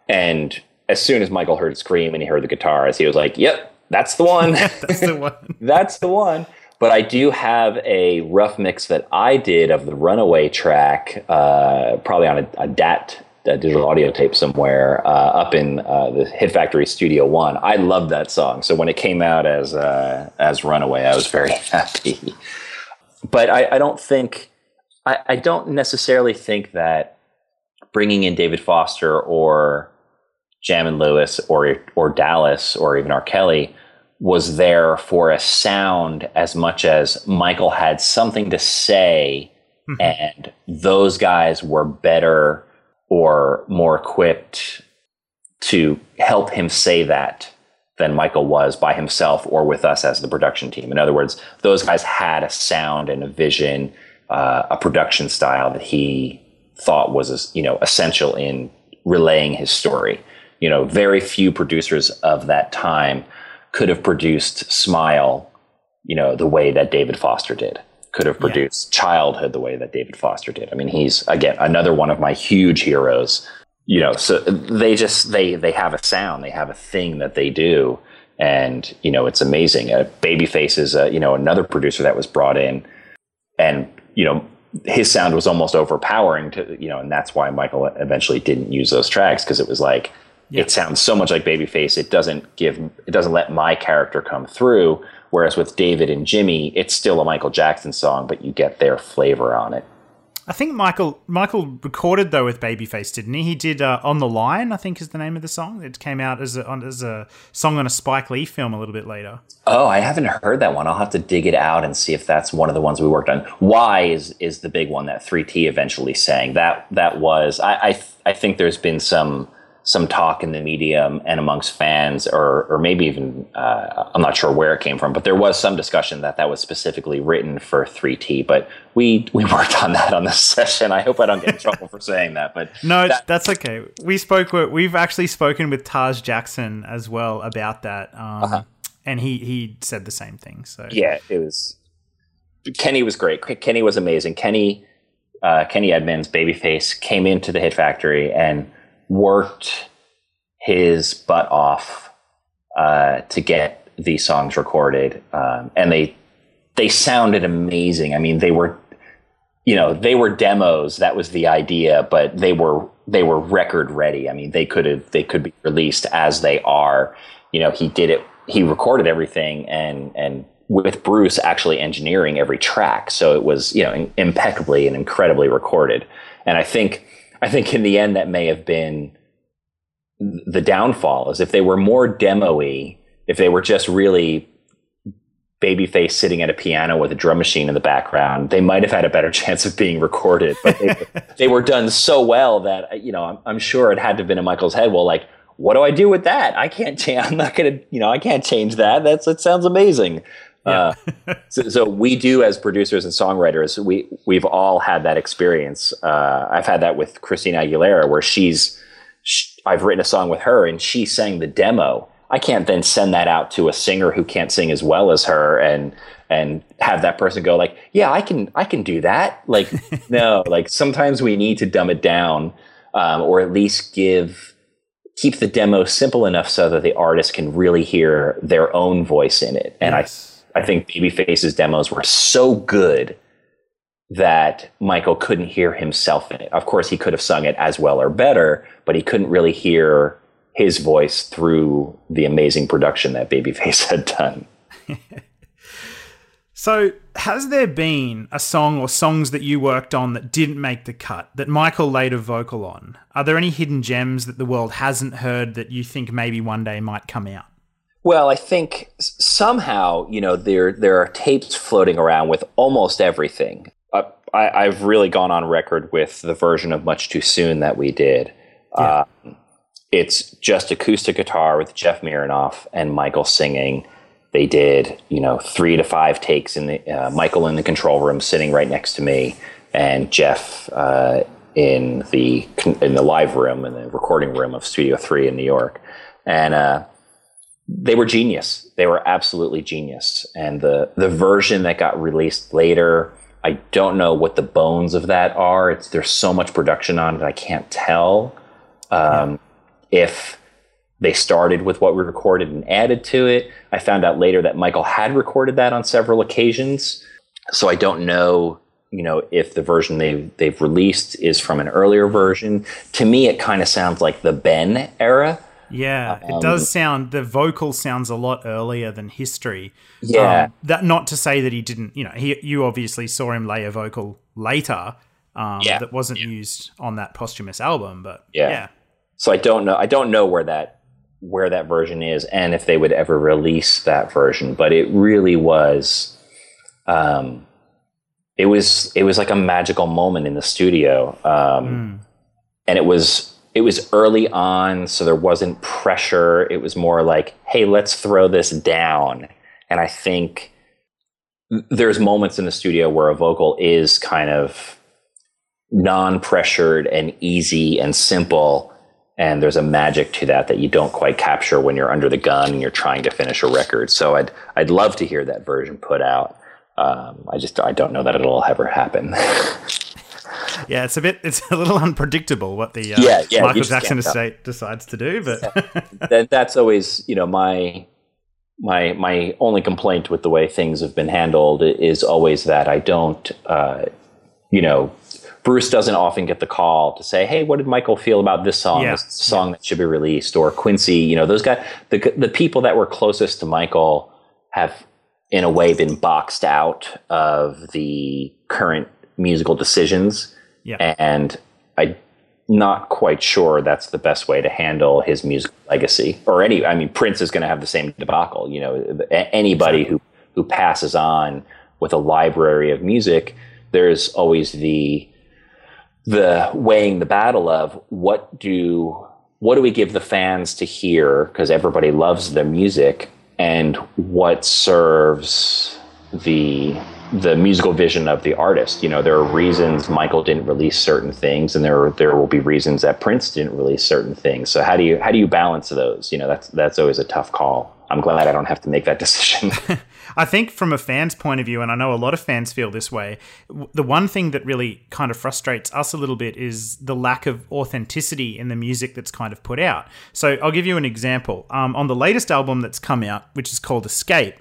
and as soon as Michael heard Scream and he heard the guitars, he was like, yep, that's the one. That's the one. That's the one. But I do have a rough mix that I did of the Runaway track, uh, probably on a, a DAT, a digital audio tape somewhere, uh, up in uh, the Hit Factory Studio One. I loved that song. So when it came out as uh, as Runaway, I was very happy. But I, I don't think, I, I don't necessarily think that bringing in David Foster or Jam and Lewis or or Dallas or even R. Kelly was there for a sound as much as Michael had something to say and those guys were better or more equipped to help him say that than Michael was by himself or with us as the production team. In other words, those guys had a sound and a vision, uh, a production style that he thought was, you know, essential in relaying his story. You know, very few producers of that time could have produced Smile, you know, the way that David Foster did. Could have produced Childhood the way that David Foster did. I mean, he's again another one of my huge heroes. You know, so they just they they have a sound, they have a thing that they do, and you know, it's amazing. Uh, Babyface is uh, you know another producer that was brought in, and you know his sound was almost overpowering to you know, and that's why Michael eventually didn't use those tracks because it was like it sounds so much like Babyface. It doesn't give it doesn't let my character come through. Whereas with David and Jimmy, it's still a Michael Jackson song, but you get their flavor on it. I think Michael Michael recorded though with Babyface, didn't he? He did uh, "On the Line," I think is the name of the song. It came out as a on, as a song on a Spike Lee film a little bit later. Oh, I haven't heard that one. I'll have to dig it out and see if that's one of the ones we worked on. Why is is the big one that 3T eventually sang. That that was I I, I think there's been some some talk in the medium and amongst fans, or or maybe even uh, I'm not sure where it came from, but there was some discussion that that was specifically written for 3T. But we we worked on that on this session. I hope I don't get in trouble for saying that. But No, that- that's okay. We spoke. We've actually spoken with Taj Jackson as well about that, um, and he he said the same thing. So yeah, it was. Kenny was great. Kenny was amazing. Kenny, uh, Kenny Edmonds, Babyface, came into the Hit Factory and worked his butt off uh, to get these songs recorded, um, and they they sounded amazing. I mean, they were you know they were demos. That was the idea but they were they were record ready. I mean they could have they could be released as they are. You know he did it he recorded everything and and with bruce actually engineering every track. So it was you know impeccably and incredibly recorded. And i think i think in the end that may have been the downfall is if they were more demo-y if they were just really babyface sitting at a piano with a drum machine in the background, they might have had a better chance of being recorded. But they, they were done so well that you know I'm, I'm, sure it had to have been in Michael's head. Well, like, what do I do with that? I can't change. I'm not gonna, you know, I can't change that. That's it sounds amazing. Yeah. uh, so, so, we do as producers and songwriters. We we've all had that experience. Uh, I've had that with Christina Aguilera, where she's. She, I've written a song with her, and she sang the demo I can't then send that out to a singer who can't sing as well as her and and have that person go like, yeah, I can I can do that. Like no, like sometimes we need to dumb it down um, or at least give keep the demo simple enough so that the artist can really hear their own voice in it. And yes. I I think Babyface's demos were so good that Michael couldn't hear himself in it. Of course, he could have sung it as well or better, but he couldn't really hear his voice through the amazing production that Babyface had done. so, has there been a song or songs that you worked on that didn't make the cut that Michael laid a vocal on? Are there any hidden gems that the world hasn't heard that you think maybe one day might come out? Well, I think somehow, you know, there there are tapes floating around with almost everything. Uh, I, have really gone on record with the version of Much Too Soon that we did. Yeah. Uh, it's just acoustic guitar with Jeff Mironov and Michael singing. They did, you know, three to five takes in the uh, Michael in the control room, sitting right next to me, and Jeff uh, in the in the live room in the recording room of Studio Three in New York, and uh, they were genius. They were absolutely genius. And the the version that got released later, I don't know what the bones of that are. It's there's so much production on it, I can't tell. Um, if they started with what we recorded and added to it. I found out later that Michael had recorded that on several occasions. So I don't know, you know, if the version they've they've released is from an earlier version. To me, it kind of sounds like the Ben era. Yeah, um, it does sound. The vocal sounds a lot earlier than history. Yeah, um, that not to say that he didn't. You know, he you obviously saw him lay a vocal later. Um, yeah. that wasn't yeah. used on that posthumous album, but yeah. yeah. So I don't know. I don't know where that where that version is, and if they would ever release that version. But it really was. Um, it was it was like a magical moment in the studio, um, mm. and it was it was early on, so there wasn't pressure. It was more like, hey, let's throw this down. And I think there's moments in the studio where a vocal is kind of non-pressured and easy and simple and there's a magic to that that you don't quite capture when you're under the gun and you're trying to finish a record. So I'd I'd love to hear that version put out. Um, I just I don't know that it'll ever happen. yeah, it's a bit it's a little unpredictable what the uh, yeah, yeah, Michael Jackson estate decides to do, but that, that's always you know my my my only complaint with the way things have been handled is always that I don't uh, you know Bruce doesn't often get the call to say, "Hey, what did Michael feel about this song? Yeah. This song yeah. that should be released." Or Quincy, you know, those guys, the the people that were closest to Michael have, in a way, been boxed out of the current musical decisions. Yeah. And I'm not quite sure that's the best way to handle his music legacy or any i mean prince is going to have the same debacle you know anybody who who passes on with a library of music there's always the the weighing the battle of what do what do we give the fans to hear because everybody loves the music and what serves the the musical vision of the artist. You know there are reasons michael didn't release certain things and there there will be reasons that prince didn't release certain things. So how do you how do you balance those? You know that's that's always a tough call. I'm glad i don't have to make that decision. I think from a fan's point of view, and I know a lot of fans feel this way, the one thing that really kind of frustrates us a little bit is the lack of authenticity in the music that's kind of put out. So I'll give you an example. Um, on the latest album that's come out, which is called Xscape,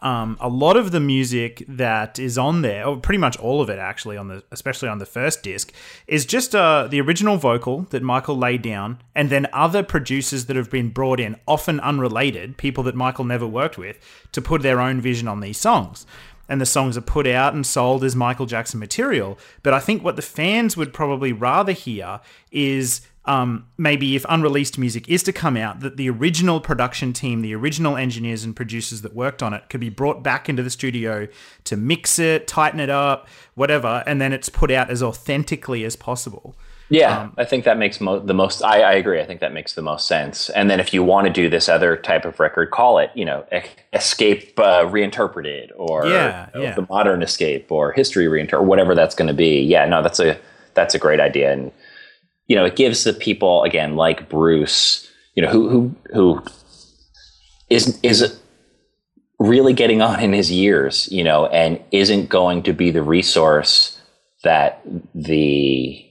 um, a lot of the music that is on there, or pretty much all of it actually, on the especially on the first disc, is just uh, the original vocal that Michael laid down, and then other producers that have been brought in, often unrelated, people that Michael never worked with, to put their own vision on these songs and the songs are put out and sold as Michael Jackson material. But I think what the fans would probably rather hear is um, maybe if unreleased music is to come out, that the original production team, the original engineers and producers that worked on it, could be brought back into the studio to mix it, tighten it up, whatever, and then it's put out as authentically as possible. Yeah, um, I think that makes mo- the most. I, I, agree. I think that makes the most sense. And then if you want to do this other type of record, call it, you know, Xscape uh, Reinterpreted or yeah, you know, yeah. the Modern Escape or History Reinterpreted, or whatever that's going to be. Yeah, no, that's a that's a great idea. And you know, it gives the people again like Bruce, you know, who who who is is really getting on in his years, you know, and isn't going to be the resource that the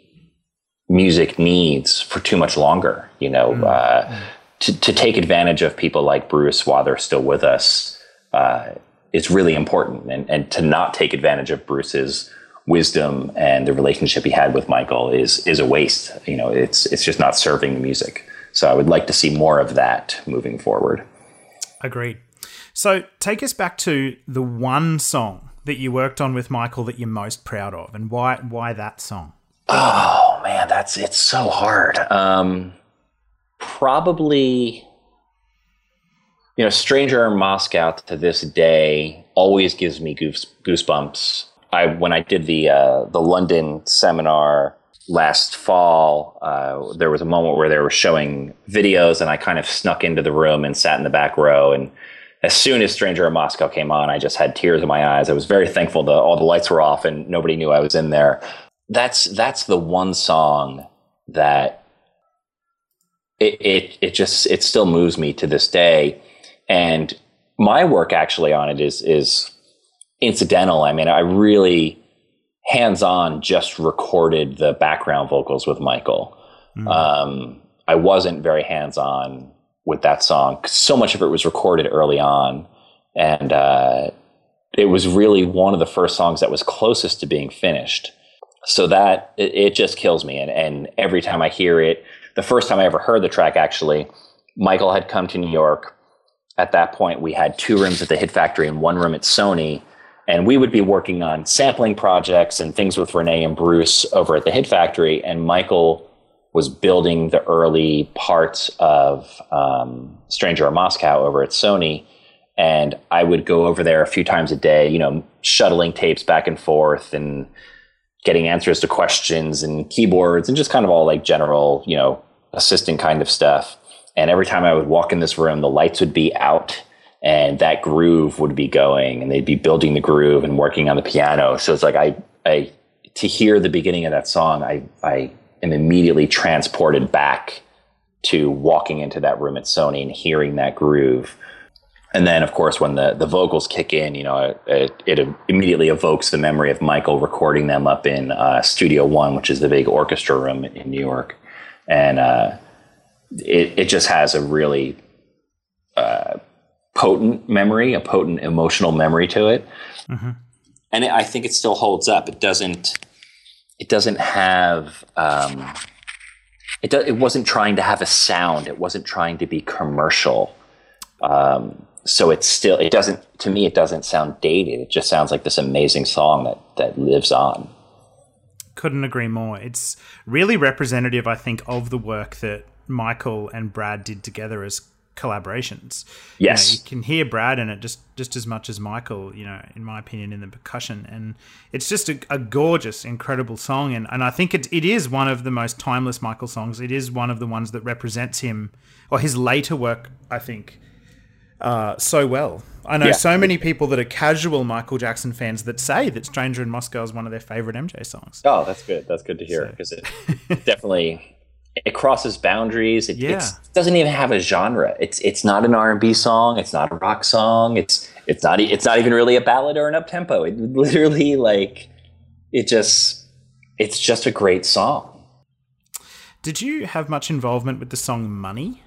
music needs for too much longer, you know, mm. uh, to, to take advantage of people like Bruce while they're still with us uh, is really important. And, and to not take advantage of Bruce's wisdom and the relationship he had with Michael is is a waste. You know, it's it's just not serving the music. So I would like to see more of that moving forward. Agreed. So take us back to the one song that you worked on with Michael that you're most proud of, and why why that song? Oh man, that's it's so hard. Um, probably, you know, "Stranger in Moscow" to this day always gives me goose, goosebumps I when I did the uh, the London seminar last fall, uh, there was a moment where they were showing videos, and I kind of snuck into the room and sat in the back row. And as soon as Stranger in Moscow came on, I just had tears in my eyes. I was very thankful that all the lights were off and nobody knew I was in there. That's that's the one song that it it, it just it still moves me to this day. And my work actually on it is is incidental. I mean, I really hands on just recorded the background vocals with Michael. Mm. Um, I wasn't very hands on with that song. So much of it was recorded early on. And uh, it was really one of the first songs that was closest to being finished. So that it, it just kills me. And, and every time I hear it, the first time I ever heard the track, actually, Michael had come to New York. At that point, we had two rooms at the Hit Factory and one room at Sony and we would be working on sampling projects and things with Renee and Bruce over at the Hit Factory. And Michael was building the early parts of um, Stranger in Moscow over at Sony. And I would go over there a few times a day, you know, shuttling tapes back and forth and getting answers to questions and keyboards and just kind of all like general, you know, assistant kind of stuff. And every time I would walk in this room, the lights would be out and that groove would be going and they'd be building the groove and working on the piano. So it's like I, I to hear the beginning of that song, I, I am immediately transported back to walking into that room at Sony and hearing that groove. And then, of course, when the, the vocals kick in, you know, it, it immediately evokes the memory of Michael recording them up in uh, Studio One, which is the big orchestra room in New York. And uh, it, it just has a really uh, potent memory, a potent emotional memory to it. Mm-hmm. And it, I think it still holds up. It doesn't. It doesn't have. Um, it do, it wasn't trying to have a sound. It wasn't trying to be commercial. Um, so it's still. It doesn't. To me, it doesn't sound dated. It just sounds like this amazing song that that lives on. Couldn't agree more. It's really representative, I think, of the work that Michael and Brad did together as collaborations. Yes, you, know, you, can hear Brad in it just just as much as Michael. You know, in my opinion, in the percussion, and it's just a, a gorgeous, incredible song. And and I think it it is one of the most timeless Michael songs. It is one of the ones that represents him or his later work. I think. Uh, so well. I know yeah. so many people that are casual Michael Jackson fans that say that "Stranger in Moscow" is one of their favorite MJ songs. Oh, that's good. That's good to hear because so. it definitely it crosses boundaries. It, yeah. it doesn't even have a genre. It's it's not an R and B song. It's not a rock song. It's it's not it's not even really a ballad or an up tempo. It literally like it just it's just a great song. Did you have much involvement with the song "Money"?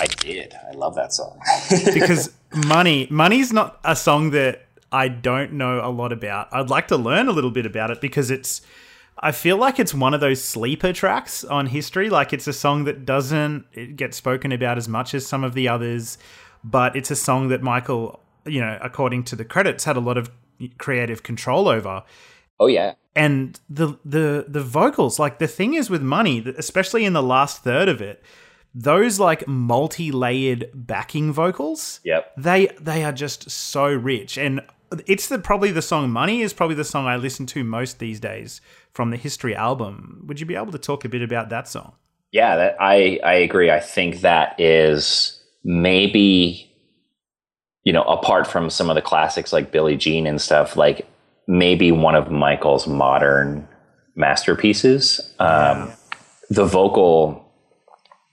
I did. I love that song. because money, money's not a song that I don't know a lot about. I'd like to learn a little bit about it because it's. I feel like it's one of those sleeper tracks on history. Like it's a song that doesn't get spoken about as much as some of the others, but it's a song that Michael, you know, according to the credits, had a lot of creative control over. Oh yeah. And the the the vocals, like the thing is with money, especially in the last third of it, those like multi-layered backing vocals, Yep. they they are just so rich and it's the probably the song money is probably the song i listen to most these days from the history album would you be able to talk a bit about that song Yeah, that, I I agree. I think that is maybe you know apart from some of the classics like Billie Jean and stuff, like maybe one of Michael's modern masterpieces. Um, The vocal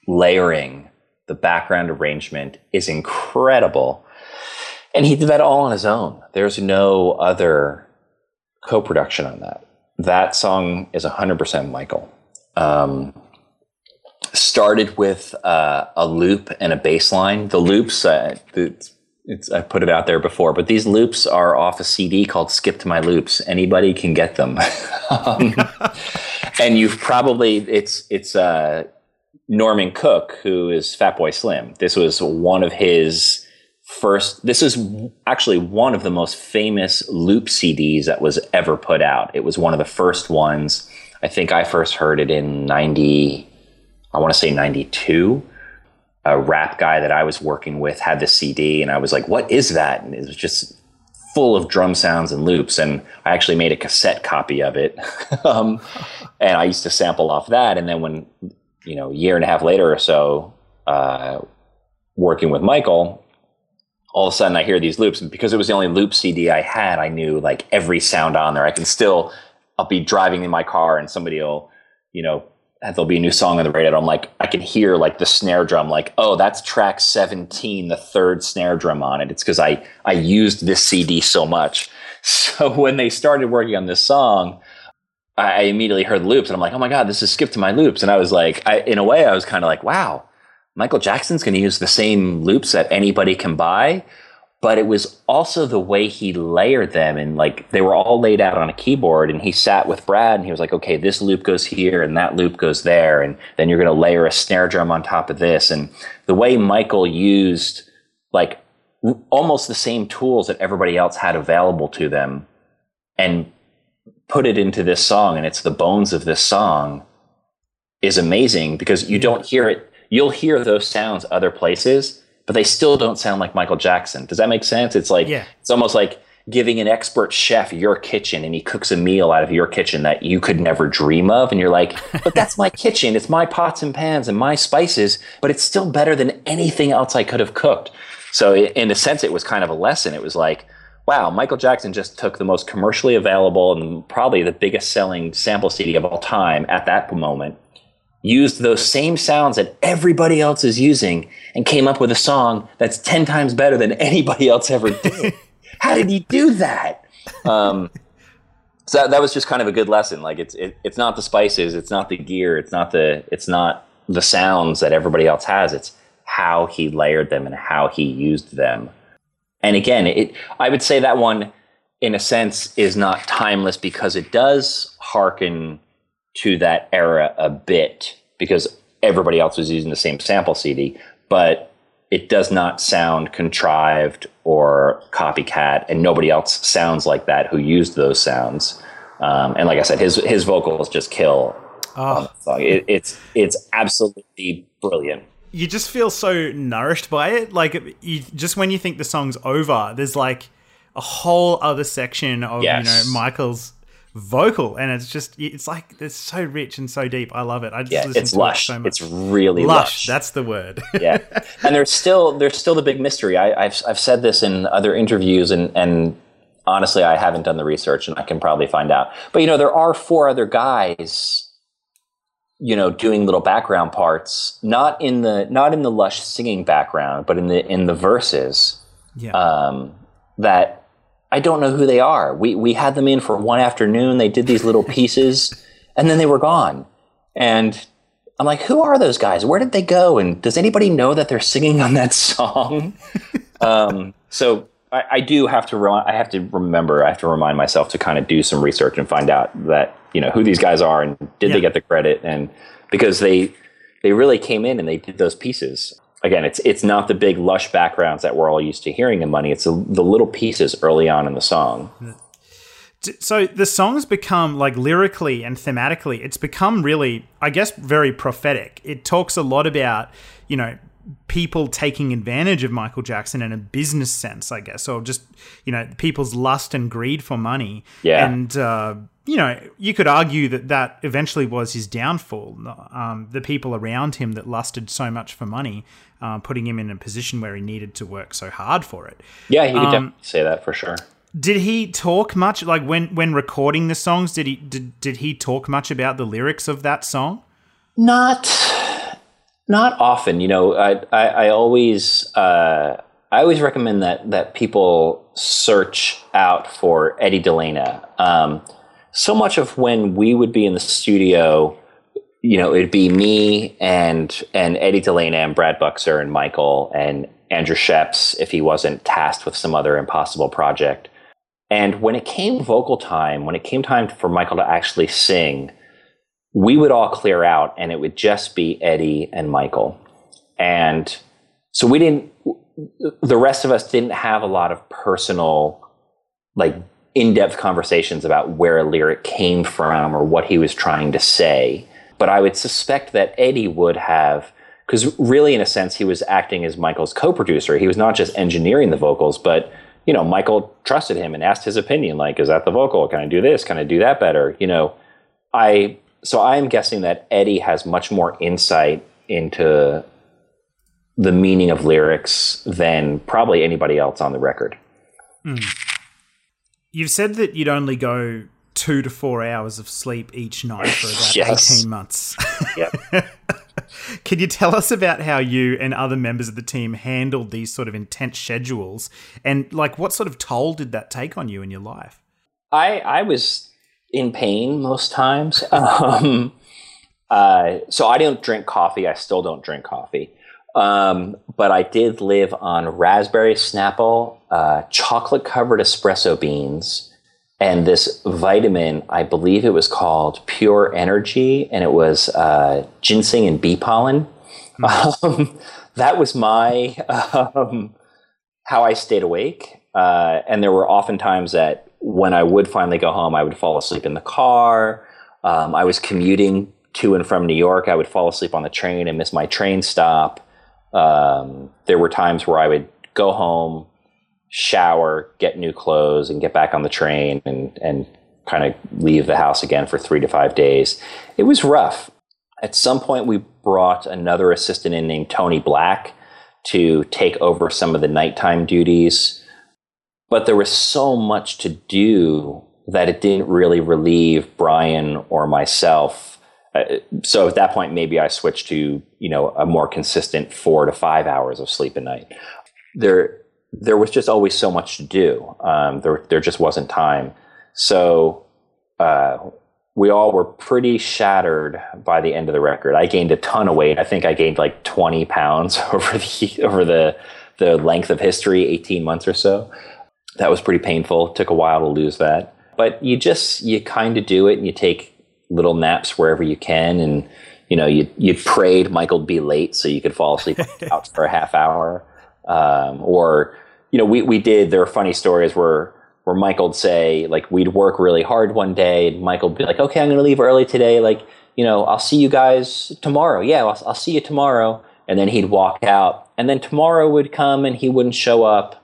layering, the background arrangement is incredible, and he did that all on his own. There's no other co-production on that. That song is 100% Michael. Um, started with uh, a loop and a bass line. The loops, uh, it's, it's, I put it out there before, but these loops are off a CD called Skip to My Loops. Anybody can get them. um, and you've probably, it's, it's uh, Norman Cook, who is Fatboy Slim. This was one of his first, this is actually one of the most famous loop CDs that was ever put out. It was one of the first ones. I think I first heard it in 90, I want to say 92. A rap guy that I was working with had the CD, and I was like, what is that? And it was just full of drum sounds and loops. And I actually made a cassette copy of it. um, and I used to sample off that. And then when, you know, a year and a half later or so, uh, working with Michael, all of a sudden I hear these loops. And because it was the only loop CD I had, I knew like every sound on there. I can still, I'll be driving in my car and somebody will, you know, there'll be a new song on the radio. I'm like, I can hear like the snare drum, like, oh, that's track 17, the third snare drum on it. It's because I I used this CD so much. So when they started working on this song, I, immediately heard loops and I'm like, oh my god, this is skip to my loops. And I was like, I, in a way, I was kind of like, wow, Michael Jackson's going to use the same loops that anybody can buy. But it was also the way he layered them, and like they were all laid out on a keyboard. And he sat with Brad, and he was like, "Okay, this loop goes here, and that loop goes there, and then you're going to layer a snare drum on top of this." And the way Michael used like almost the same tools that everybody else had available to them, and put it into this song, and it's the bones of this song, is amazing because you don't hear it. You'll hear those sounds other places, but they still don't sound like Michael Jackson. Does that make sense? It's like Yeah. it's almost like giving an expert chef your kitchen and he cooks a meal out of your kitchen that you could never dream of and you're like, "But that's my kitchen. It's my pots and pans and my spices, but it's still better than anything else I could have cooked." So in a sense it was kind of a lesson. It was like, wow, Michael Jackson just took the most commercially available and probably the biggest selling sample CD of all time at that moment used those same sounds that everybody else is using and came up with a song that's 10 times better than anybody else ever did. How did he do that? Um, so that, that was just kind of a good lesson. Like it's it, it's not the spices, it's not the gear, it's not the it's not the sounds that everybody else has. It's how he layered them and how he used them. And again, it I would say that one in a sense is not timeless because it does hearken to that era a bit because everybody else was using the same sample CD, but it does not sound contrived or copycat, and nobody else sounds like that who used those sounds. Um, and like I said, his his vocals just kill. on song. It, it's it's absolutely brilliant. you just feel so nourished by it. Like you, just when you think the song's over, there's like a whole other section of Yes. you know Michael's vocal, and it's just it's like it's so rich and so deep. I love it. I just Yeah, listen it's to lush. it so much. It's really lush. lush. That's the word. yeah, and there's still there's still the big mystery. I, I've I've said this in other interviews, and and honestly, I haven't done the research, and I can probably find out. But you know, there are four other guys, you know, doing little background parts, not in the not in the lush singing background, but in the in the verses yeah. um, that I don't know who they are. We we had them in for one afternoon. They did these little pieces, and then they were gone. And I'm like, who are those guys? Where did they go? And does anybody know that they're singing on that song? um, so I, I, do have to. Re- I have to remember. I have to remind myself to kind of do some research and find out that you know who these guys are and did yeah. they get the credit and because they they really came in and they did those pieces. Again, it's it's not the big lush backgrounds that we're all used to hearing in Money. It's the, the little pieces early on in the song. So the songs become like lyrically and thematically, it's become really, I guess, very prophetic. It talks a lot about, you know, people taking advantage of Michael Jackson in a business sense, I guess, or just you know people's lust and greed for money. Yeah, and uh, you know, you could argue that that eventually was his downfall. Um, the people around him that lusted so much for money, uh, putting him in a position where he needed to work so hard for it. Yeah, you could um, definitely say that for sure. Did he talk much, like when when recording the songs? Did he did, did he talk much about the lyrics of that song? Not, not often. You know, I I, I always. Uh, I always recommend that that people search out for Eddie DeLena. Um, so much of when we would be in the studio, you know, it'd be me and and Eddie DeLena and Brad Buxer and Michael and Andrew Scheps if he wasn't tasked with some other impossible project. And when it came vocal time, when it came time for Michael to actually sing, we would all clear out and it would just be Eddie and Michael. And so we didn't, the rest of us didn't have a lot of personal, like in-depth conversations about where a lyric came from or what he was trying to say. But I would suspect that Eddie would have, because really, in a sense, he was acting as Michael's co-producer. He was not just engineering the vocals, but you know, Michael trusted him and asked his opinion. Like, is that the vocal? Can I do this? Can I do that better? You know, I so I am guessing that Eddie has much more insight into the meaning of lyrics than probably anybody else on the record. Mm. You've said that you'd only go two to four hours of sleep each night for about yes. 18 months. Yep. Can you tell us about how you and other members of the team handled these sort of intense schedules and like what sort of toll did that take on you in your life? I I was in pain most times. um, uh, so I don't drink coffee. I still don't drink coffee. Um, but I did live on raspberry Snapple, uh, chocolate covered espresso beans, and this vitamin, I believe it was called Pure Energy, and it was uh, ginseng and bee pollen. Mm-hmm. Um, that was my um, how I stayed awake. Uh, and there were often times that when I would finally go home, I would fall asleep in the car. Um, I was commuting to and from New York. I would fall asleep on the train and miss my train stop. Um, there were times where I would go home, shower, get new clothes, and get back on the train and and kind of leave the house again for three to five days. It was rough. At some point, we brought another assistant in named Tony Black to take over some of the nighttime duties, but there was so much to do that it didn't really relieve Brian or myself uh, so at that point, maybe I switched to you know a more consistent four to five hours of sleep a night. There, there was just always so much to do. Um, there, there just wasn't time. So uh, we all were pretty shattered by the end of the record. I gained a ton of weight. I think I gained like 20 pounds over the over the the length of history, 18 months or so. That was pretty painful. It took a while to lose that. But you just you kind of do it and you take little naps wherever you can, and you know you you prayed Michael'd be late so you could fall asleep out for a half hour, um, or you know we we did. There are funny stories where where Michael'd say like we'd work really hard one day, and Michael'd be like, "Okay, I'm going to leave early today. Like you know I'll see you guys tomorrow. Yeah, I'll, I'll see you tomorrow." And then he'd walk out, and then tomorrow would come, and he wouldn't show up,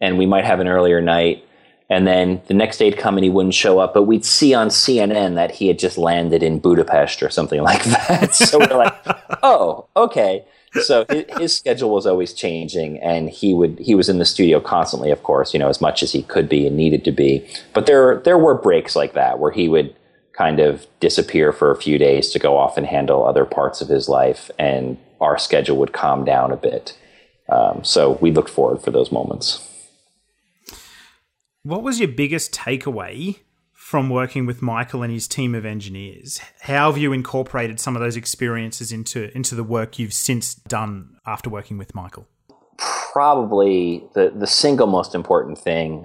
and we might have an earlier night and then the next day he'd come and he wouldn't show up, but we'd see on CNN that he had just landed in Budapest or something like that. so we're like, oh, okay. So his, his, schedule was always changing, and he would he was in the studio constantly, of course, you know, as much as he could be and needed to be. But there there were breaks like that where he would kind of disappear for a few days to go off and handle other parts of his life, and our schedule would calm down a bit. Um, so we looked forward for those moments. What was your biggest takeaway from working with Michael and his team of engineers. How have you incorporated some of those experiences into into the work you've since done after working with Michael? Probably the the single most important thing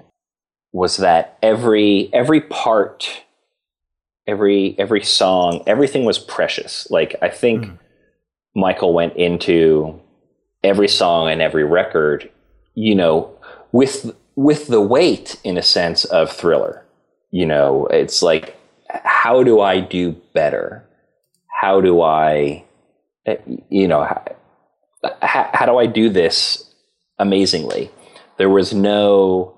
was that every every part every every song everything was precious like i think mm. michael went into every song and every record you know with with the weight in a sense of thriller you know it's like how do i do better how do i you know how, how do i do this amazingly there was no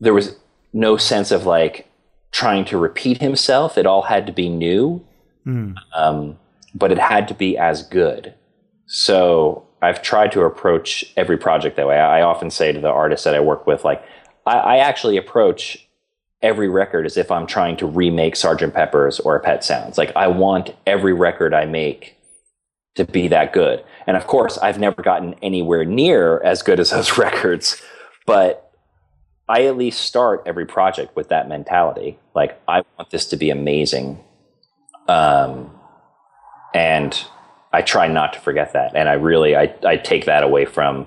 there was no sense of like trying to repeat himself. It all had to be new, mm. um, but it had to be as good. So I've tried to approach every project that way. I, I often say to the artists that I work with, like, I, I, actually approach every record as if I'm trying to remake Sgt. Pepper's or Pet Sounds. Like, I want every record I make to be that good. And of course, I've never gotten anywhere near as good as those records, but I at least start every project with that mentality. Like, I want this to be amazing. Um, and I try not to forget that. And I really, I, I take that away from,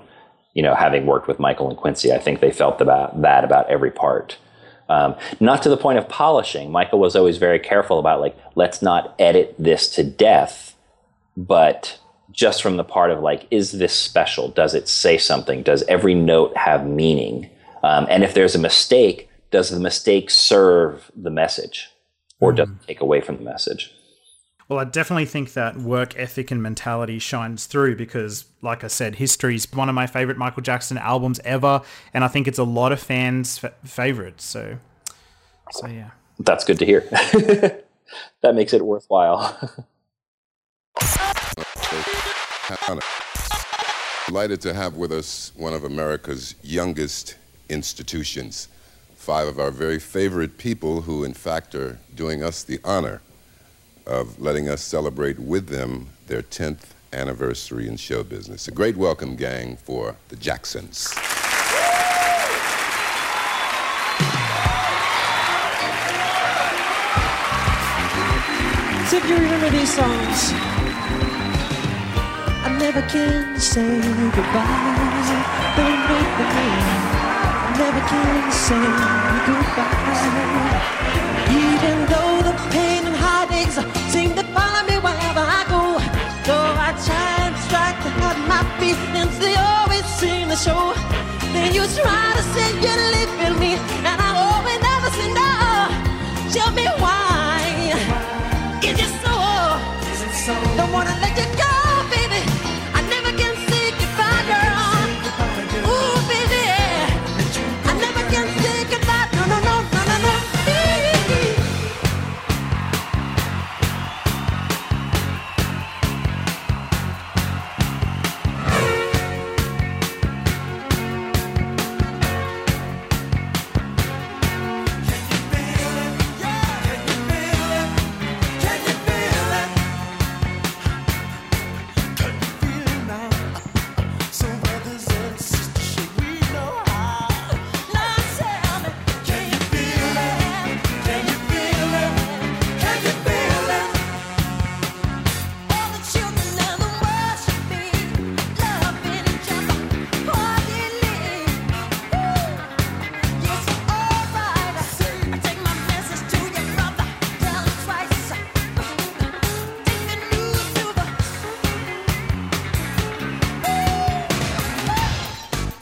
you know, having worked with Michael and Quincy. I think they felt about that about every part. Um, not to the point of polishing. Michael was always very careful about like, let's not edit this to death, but just from the part of like, is this special? Does it say something? Does every note have meaning? Um, and if there's a mistake, does the mistake serve the message or mm. does it take away from the message? Well, I definitely think that work ethic and mentality shines through because, like I said, History is one of my favorite Michael Jackson albums ever, and I think it's a lot of fans' f- favorites. So, so yeah, that's good to hear. that makes it worthwhile. Delighted to have with us one of America's youngest institutions. Five of our very favorite people who, in fact, are doing us the honor of letting us celebrate with them their 10th anniversary in show business. A great welcome, gang, for the Jacksons. So if you remember these songs, I never can say goodbye. Don't wait for me never can say goodbye. Even though the pain and heartaches seem to follow me wherever I go, though I try and strike to have my feelings, they always seem to show. Then you try to say you live in me, and I always never say no. Tell me why.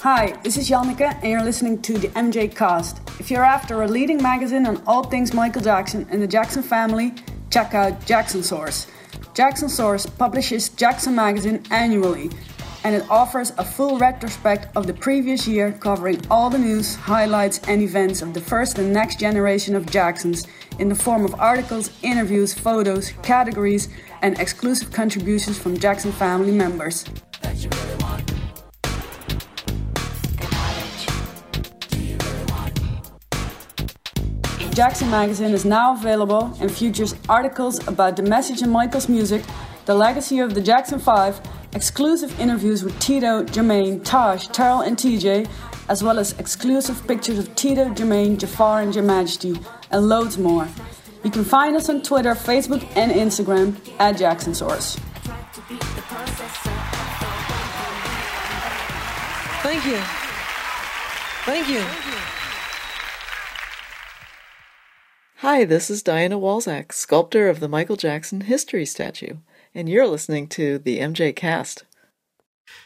Hi, this is Janneke, and you're listening to the MJ Cast. If you're after a leading magazine on all things Michael Jackson and the Jackson family, check out Jackson Source. Jackson Source publishes Jackson Magazine annually, and it offers a full retrospect of the previous year covering all the news, highlights, and events of the first and next generation of Jacksons in the form of articles, interviews, photos, categories, and exclusive contributions from Jackson family members. Jackson Magazine is now available and features articles about the message in Michael's music, the legacy of the Jackson 5, exclusive interviews with Tito, Jermaine, Taj, Taryll, and TJ, as well as exclusive pictures of Tito, Jermaine, Jaafar, and Your Majesty, and loads more. You can find us on Twitter, Facebook, and Instagram at Jackson Source. Thank you. Thank you. Hi, this is Diana Walczak, sculptor of the Michael Jackson History Statue, and you're listening to the MJ Cast.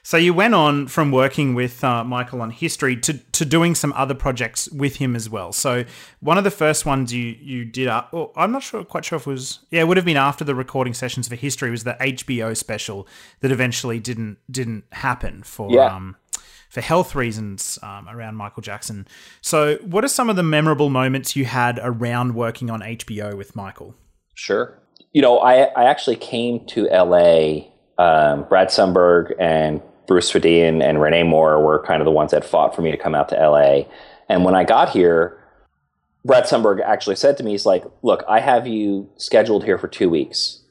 So you went on from working with uh, Michael on history to, to doing some other projects with him as well. So one of the first ones you you did, uh, well, I'm not sure, quite sure if it was, yeah, it would have been after the recording sessions for history. Was the HBO special that eventually didn't didn't happen for Yeah. um, for health reasons um, around Michael Jackson. So what are some of the memorable moments you had around working on HBO with Michael? Sure. You know, I, I actually came to LA. Um, Brad Sundberg and Bruce Swedien and Rene Moore were kind of the ones that fought for me to come out to LA. And when I got here, Brad Sundberg actually said to me, he's like, look, I have you scheduled here for two weeks.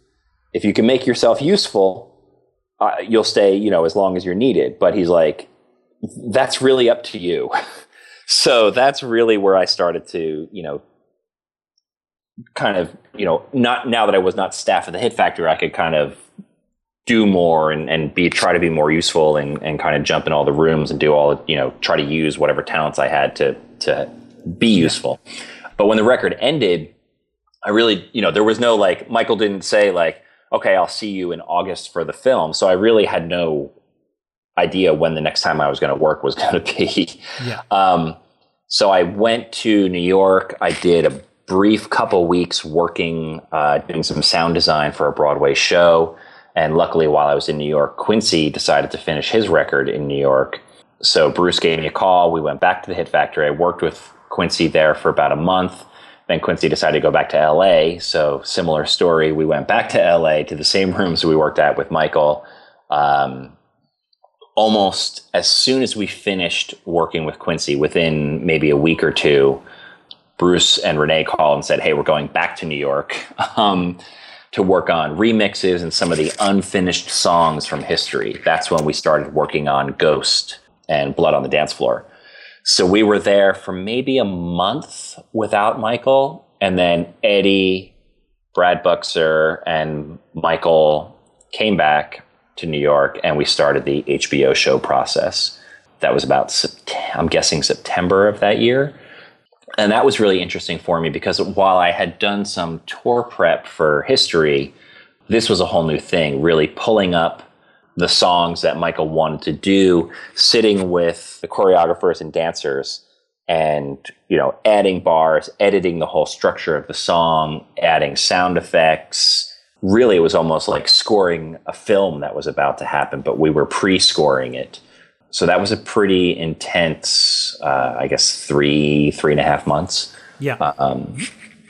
If you can make yourself useful, uh, you'll stay, you know, as long as you're needed. But he's like, that's really up to you. so that's really where I started to, you know, kind of, you know, not now that I was not staff at the Hit Factory, I could kind of do more and, and be try to be more useful and, and kind of jump in all the rooms and do all you know try to use whatever talents I had to to be useful. But when the record ended, I really you know there was no like Michael didn't say like okay I'll see you in August for the film, so I really had no idea when the next time I was going to work was going to be. Yeah. Um, so I went to New York. I did a brief couple weeks working, uh, doing some sound design for a Broadway show. And luckily, while I was in New York, Quincy decided to finish his record in New York. So Bruce gave me a call. We went back to the Hit Factory. I worked with Quincy there for about a month. Then Quincy decided to go back to LA. So similar story. We went back to LA to the same rooms we worked at with Michael. Um, almost as soon as we finished working with Quincy, within maybe a week or two, Bruce and Rene called and said, "Hey, we're going back to New York um, to work on remixes and some of the unfinished songs from history." That's when we started working on Ghost and Blood on the Dance Floor. So we were there for maybe a month without Michael, and then Eddie, Brad Buxer, and Michael came back to New York, and we started the HBO show process. That was about, I'm guessing, September of that year. And that was really interesting for me because while I had done some tour prep for history, this was a whole new thing, really pulling up the songs that Michael wanted to do, sitting with the choreographers and dancers and, you know, adding bars, editing the whole structure of the song, adding sound effects. Really, it was almost like scoring a film that was about to happen, but we were pre scoring it. So that was a pretty intense, uh, I guess, three, three and a half months. Yeah. Um,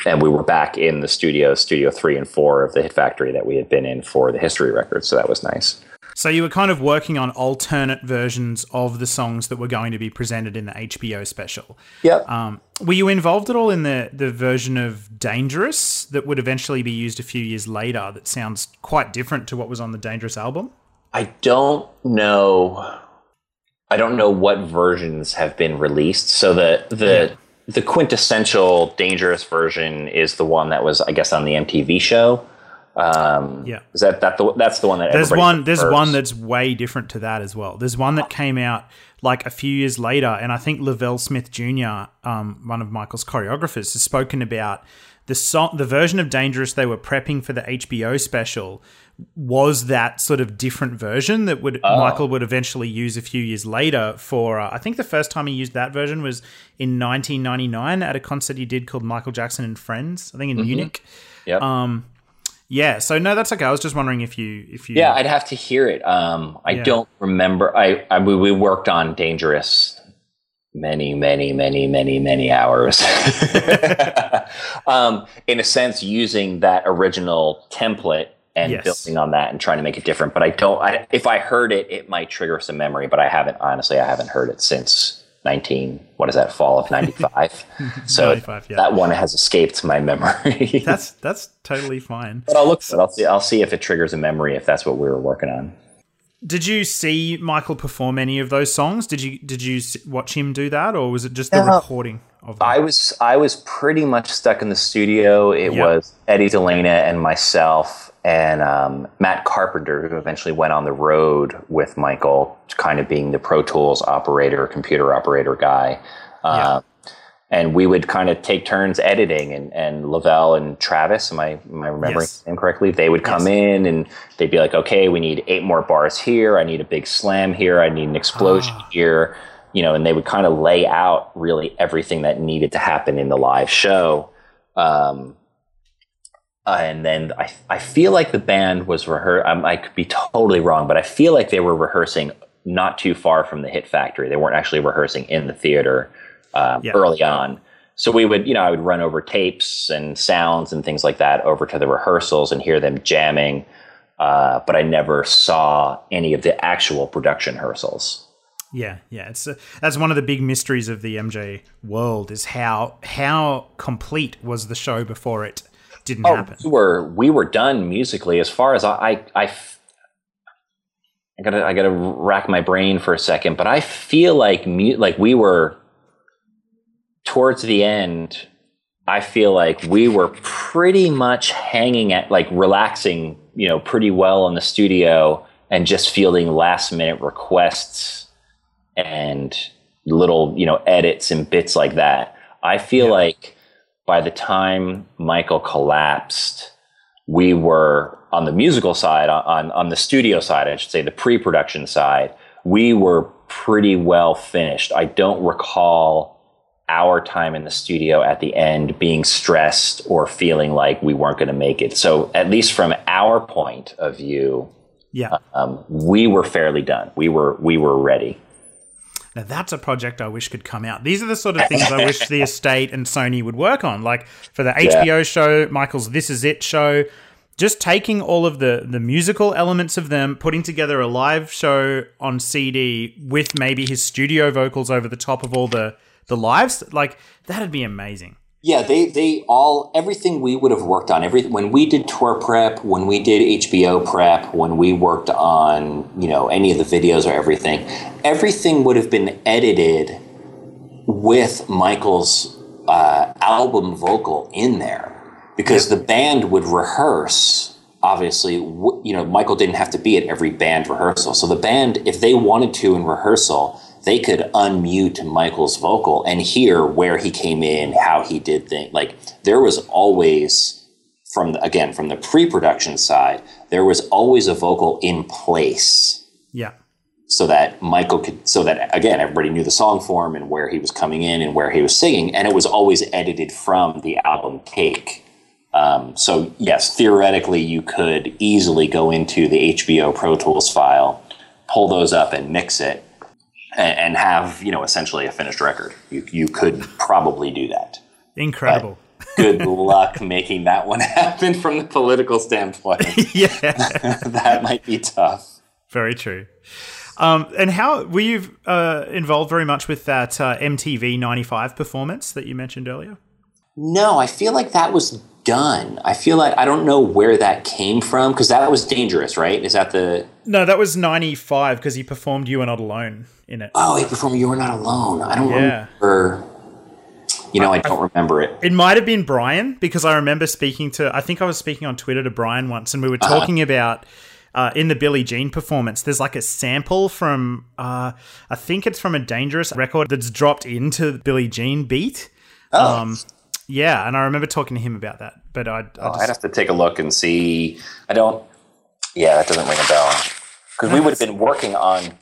and we were back in the studio, studio three and four of the Hit Factory that we had been in for the history record. So that was nice. So you were kind of working on alternate versions of the songs that were going to be presented in the HBO special. Yep. Um, were you involved at all in the the version of Dangerous that would eventually be used a few years later? That sounds quite different to what was on the Dangerous album. I don't know. I don't know what versions have been released. So the the the quintessential dangerous version is the one that was, I guess, on the MTV show. Um, Yeah. is that that the, that's the one that There's one. There's one that's way different to that as well. There's one that came out like a few years later, and I think Lavelle Smith Jr., um, one of Michael's choreographers, has spoken about the song, the version of Dangerous they were prepping for the HBO special was that sort of different version that would Oh. Michael would eventually use a few years later for. Uh, I think the first time he used that version was in 1999 at a concert he did called Michael Jackson and Friends. I think in Mhm. Munich. Yep. Um, yeah. So no, that's okay. I was just wondering if you if you Yeah, I'd have to hear it. Um, I Yeah. don't remember. I, I we, we worked on Dangerous many, many, many, many, many hours. um, in a sense, using that original template and Yes. building on that and trying to make it different. But I don't. I, if I heard it, it might trigger some memory. But I haven't. Honestly, I haven't heard it since nineteen. What is that? Fall of ninety five. so 95, yeah. that one has escaped my memory. That's that's totally fine. But I'll look. But I'll see. I'll see if it triggers a memory if that's what we were working on. Did you see Michael perform any of those songs? Did you did you watch him do that, or was it just the No. recording of them? I was I was pretty much stuck in the studio. It Yeah. was Eddie DeLena and myself and um, Matt Carpenter, who eventually went on the road with Michael, kind of being the Pro Tools operator, computer operator guy. Uh, And we would kind of take turns editing, and, and Lavelle and Travis, am I, am I remembering Yes. him correctly? They would come Yes. in and they'd be like, okay, we need eight more bars here. I need a big slam here. I need an explosion Ah. here. You know, and they would kind of lay out really everything that needed to happen in the live show. Um, and then I, I feel like the band was rehearsing. I could be totally wrong, but I feel like they were rehearsing not too far from the Hit Factory. They weren't actually rehearsing in the theater um, Yeah. early on. So we would, you know, I would run over tapes and sounds and things like that over to the rehearsals and hear them jamming. Uh, but I never saw any of the actual production rehearsals. Yeah, yeah. It's uh, that's one of the big mysteries of the MJ world is how how complete was the show before it didn't happen. we were we were done musically as far as I I, I gotta I gotta rack my brain for a second, but I feel like mu- like we were towards the end. I feel like we were pretty much hanging at like relaxing, you know, pretty well in the studio and just fielding last minute requests and little, you know, edits and bits like that. I feel like by the time Michael collapsed, we were on the musical side, on on the studio side, I should say, the pre-production side. We were pretty well finished. I don't recall our time in the studio at the end being stressed or feeling like we weren't going to make it. So at least from our point of view, Yeah. um, we were fairly done. We were we were ready. Now that's a project I wish could come out. These are the sort of things I wish the estate and Sony would work on. Like for the HBO show, Michael's This Is It show, just taking all of the the musical elements of them, putting together a live show on CD with maybe his studio vocals over the top of all the the lives, like that'd be amazing. Yeah, they they all everything we would have worked on every when we did tour prep, when we did HBO prep, when we worked on you know any of the videos or everything, everything would have been edited with Michael's uh, album vocal in there because the band would rehearse. Obviously, you know Michael didn't have to be at every band rehearsal, so the band, if they wanted to in rehearsal, they could unmute Michael's vocal and hear where he came in, how he did things. Like there was always from the, again from the pre-production side, there was always a vocal in place Yeah. so that Michael could, so that again, everybody knew the song form and where he was coming in and where he was singing, and it was always edited from the album take. Um, so yes, theoretically, you could easily go into the HBO Pro Tools file, pull those up, and mix it, and, have you know essentially a finished record. You you could probably do that. Incredible. Good luck making that one happen from the political standpoint. yeah. that might be tough. Very true. Um, and how were you uh, involved very much with that uh, MTV '95 performance that you mentioned earlier? No, I feel like that was done. I feel like I don't know where that came from because that was dangerous, right? Is that the No, that was '95 because he performed "You Are Not Alone" in it. oh, he performed "You Were Not Alone"? I don't Yeah. remember. You know, I don't remember it. It might have been Brian because I remember speaking to. I think I was speaking on Twitter to Brian once, and we were Uh-huh. talking about uh, in the Billie Jean performance. There's like a sample from. Uh, I think it's from a Dangerous record that's dropped into the Billie Jean beat. Oh. Um, yeah, and I remember talking to him about that, but I, I Oh, just, I'd have to take a look and see. I don't. Yeah, that doesn't ring a bell because we would have been working on.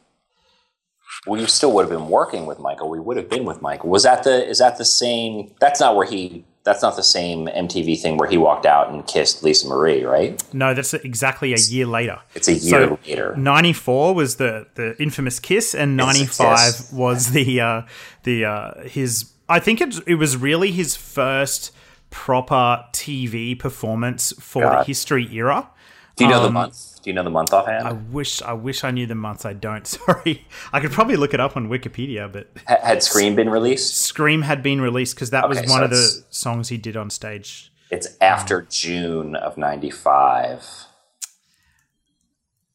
We still would have been working with Michael. We would have been with Michael. Was that the? Is that the same? That's not where he. That's not the same MTV thing where he walked out and kissed Lisa Marie, right? no, that's exactly a year later. It's a year later. 94 was the the infamous kiss and 95 yes. was the uh the uh his I think it it was really his first proper TV performance for the history era. Do you know the Um, month? Do you know the month offhand? I wish I wish I knew the months. I don't. Sorry. I could probably look it up on Wikipedia, but Ha- had Scream been released? Scream had been released because that was one so of the songs he did on stage. It's after June of '95.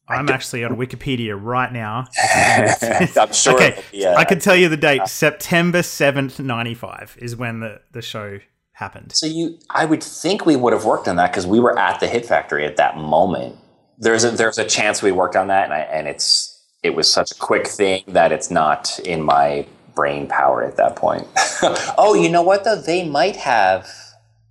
I'm actually on Wikipedia right now. I'm sure. okay, be, uh, I can tell you the date. September 7th, 95 is when the, the show happened. So you, I would think we would have worked on that because we were at the Hit Factory at that moment. There's a there's a chance we worked on that, and I, and it's it was such a quick thing that it's not in my brain power at that point. oh, you know what though? They might have.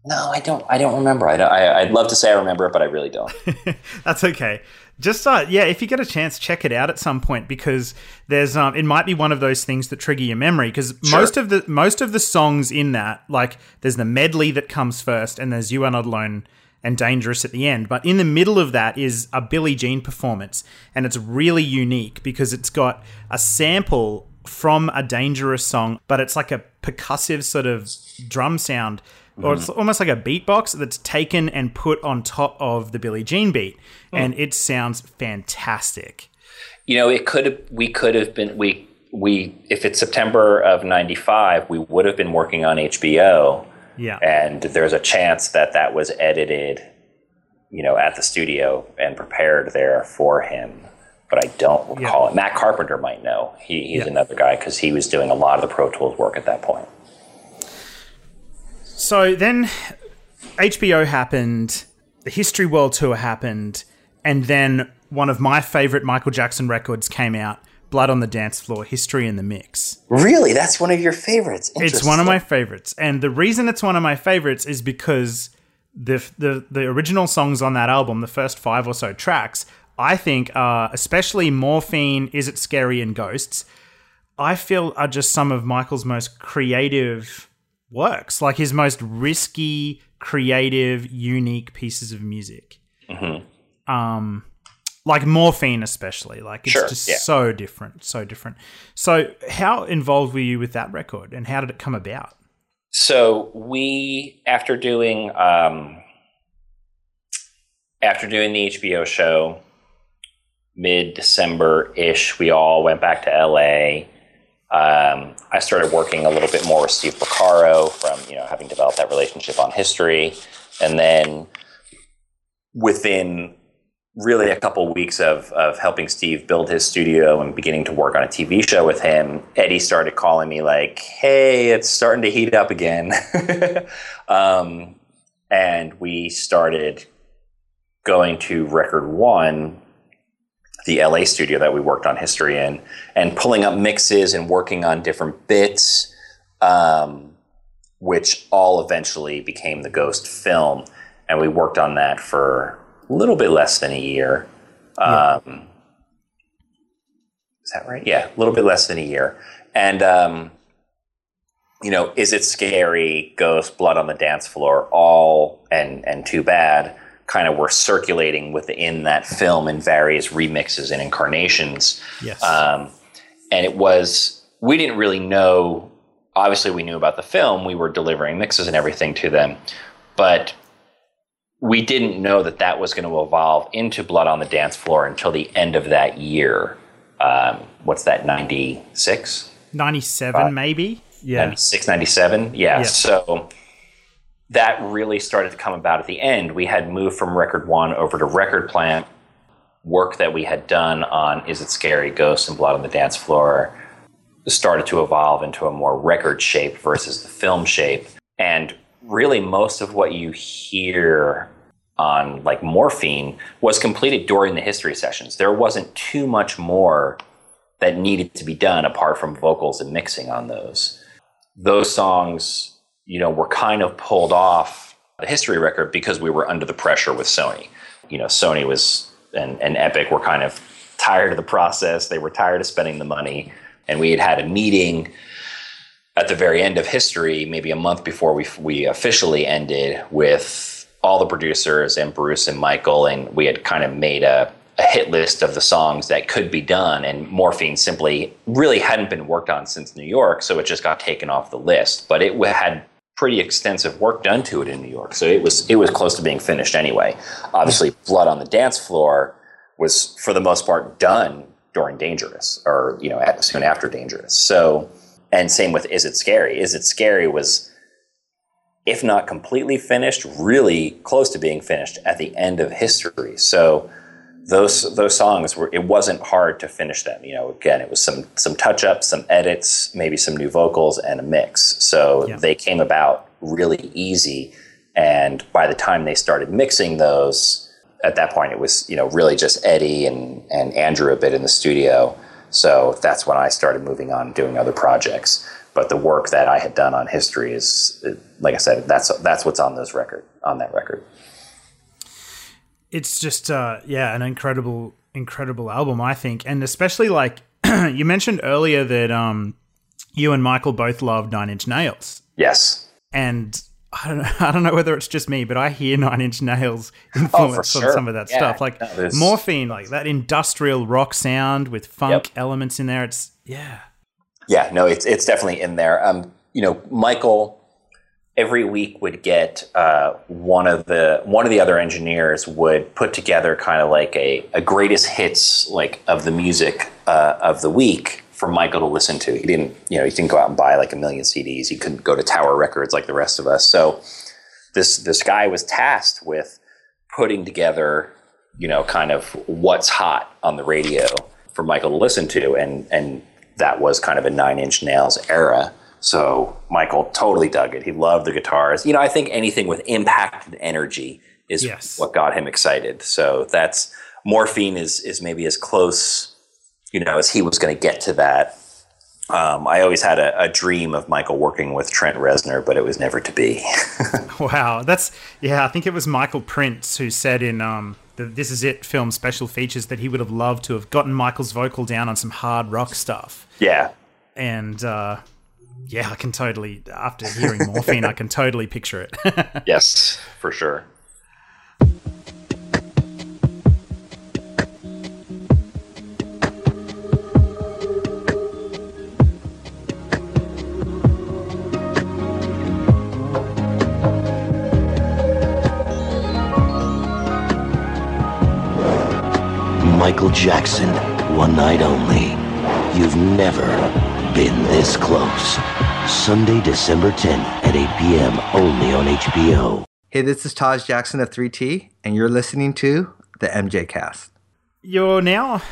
No, I don't. I don't remember. I, don't, I I'd love to say I remember it, but I really don't. That's okay. Just uh, yeah, if you get a chance, check it out at some point because there's um, it might be one of those things that trigger your memory because Sure. most of the most of the songs in that like there's the medley that comes first and there's You Are Not Alone and Dangerous at the end, but in the middle of that is a Billie Jean performance and it's really unique because it's got a sample from a Dangerous song, but it's like a percussive sort of drum sound or it's mm-hmm. almost like a beatbox that's taken and put on top of the Billie Jean beat, mm. and it sounds fantastic. you know, it could have. We could have been. We we if it's September of '95, we would have been working on HBO. Yeah. and there's a chance that that was edited, you know, at the studio and prepared there for him. But I don't recall it. Matt Carpenter might know. He, he's Yeah. another guy because he was doing a lot of the Pro Tools work at that point. So then HBO happened, the History World Tour happened, and then one of my favorite Michael Jackson records came out, Blood on the Dance Floor, History in the Mix. Really, that's one of your favorites. It's one of my favorites. And the reason it's one of my favorites is because the, the the original songs on that album, the first five or so tracks, I think are especially Morphine, Is It Scary, and Ghosts, I feel are just some of Michael's most creative works, like his most risky, creative, unique pieces of music. Mm-hmm. Um, like Morphine, especially. Like it's Sure, just yeah. so different, so different. So, how involved were you with that record, and how did it come about? So we, after doing, um, after doing the HBO show, mid December ish, we all went back to LA. Um, I started working a little bit more with Steve Porcaro from you know having developed that relationship on history, and then within really a couple weeks of, of helping Steve build his studio and beginning to work on a TV show with him, Eddie started calling me like, "Hey, it's starting to heat up again," um, and we started going to Record One, the LA studio that we worked on history in, and pulling up mixes and working on different bits, um, which all eventually became the Ghost film, and we worked on that for a little bit less than a year. Um, is that right? Yeah, a little bit less than a year. And, um, you know, is it scary? Ghost, blood on the dance floor, all and and too bad kind of were circulating within that film in various remixes and incarnations. Yes. Um, and it was we didn't really know. Obviously, we knew about the film. We were delivering mixes and everything to them, but we didn't know that that was going to evolve into Blood on the Dance Floor until the end of that year. Um, what's that? Ninety six. 97, maybe? Yeah. 96, 97. Yeah. Yeah. So that really started to come about at the end. We had moved from Record One over to Record Plant. Work that we had done on Is It Scary, Ghosts, and Blood on the Dance Floor started to evolve into a more record shape versus the film shape. And really, most of what you hear on like Morphine was completed during the history sessions. There wasn't too much more that needed to be done apart from vocals and mixing on those. Those songs, you know, we were kind of pulled off the history record because we were under the pressure with Sony. You know, Sony was and, and Epic were kind of tired of the process. They were tired of spending the money. And we had had a meeting at the very end of history, maybe a month before we, we officially ended, with all the producers and Bruce and Michael. And we had kind of made a, a hit list of the songs that could be done. And Morphine simply really hadn't been worked on since New York. So it just got taken off the list. But it had pretty extensive work done to it in New York. So it was, it was close to being finished anyway. Obviously, Blood on the Dance Floor was, for the most part, done during Dangerous or, you know, at, soon after Dangerous. So, and same with Is It Scary? Is It Scary was, if not completely finished, really close to being finished at the end of history. So those those songs were it wasn't hard to finish them you know again it was some some touch ups some edits maybe some new vocals and a mix. So Yeah. they came about really easy and by the time they started mixing those at that point it was you know really just eddie and and andrew a bit in the studio. So that's when i started moving on doing other projects. But the work that i had done on history is like i said that's that's what's on those record on that record it's just uh yeah an incredible incredible album i think and especially like you mentioned earlier that um you and michael both love nine inch nails yes and I don't, know, I don't know whether it's just me, but I hear Nine Inch Nails influence on sure. some of that Yeah. stuff. Like No, Morphine, like that industrial rock sound with funk Yep. elements in there. It's, yeah. Yeah, no, it's it's definitely in there. Um, you know, Michael every week would get uh, one of the one of the other engineers would put together kind of like a, a greatest hits like of the music uh, of the week for Michael to listen to. He didn't, you know, he didn't go out and buy like a million CDs. He couldn't go to Tower Records like the rest of us. So this this guy was tasked with putting together, you know, kind of what's hot on the radio for Michael to listen to, and and that was kind of a Nine Inch Nails era. So Michael totally dug it. He loved the guitars. You know, I think anything with impact and energy is Yes. what got him excited. So that's morphine is is maybe as close, you know, as he was going to get to that. Um, I always had a, a dream of Michael working with Trent Reznor, but it was never to be. Wow. That's, yeah, I think it was Michael Prince who said in um, the This Is It film special features that he would have loved to have gotten Michael's vocal down on some hard rock stuff. yeah, And, uh, yeah, I can totally, after hearing Morphine, I can totally picture it. yes, for sure. Michael Jackson, one night only. You've never been this close. Sunday, December 10th at 8 p.m. only on HBO. Hey, this is Taj Jackson of 3T, and you're listening to the MJ Cast. You're now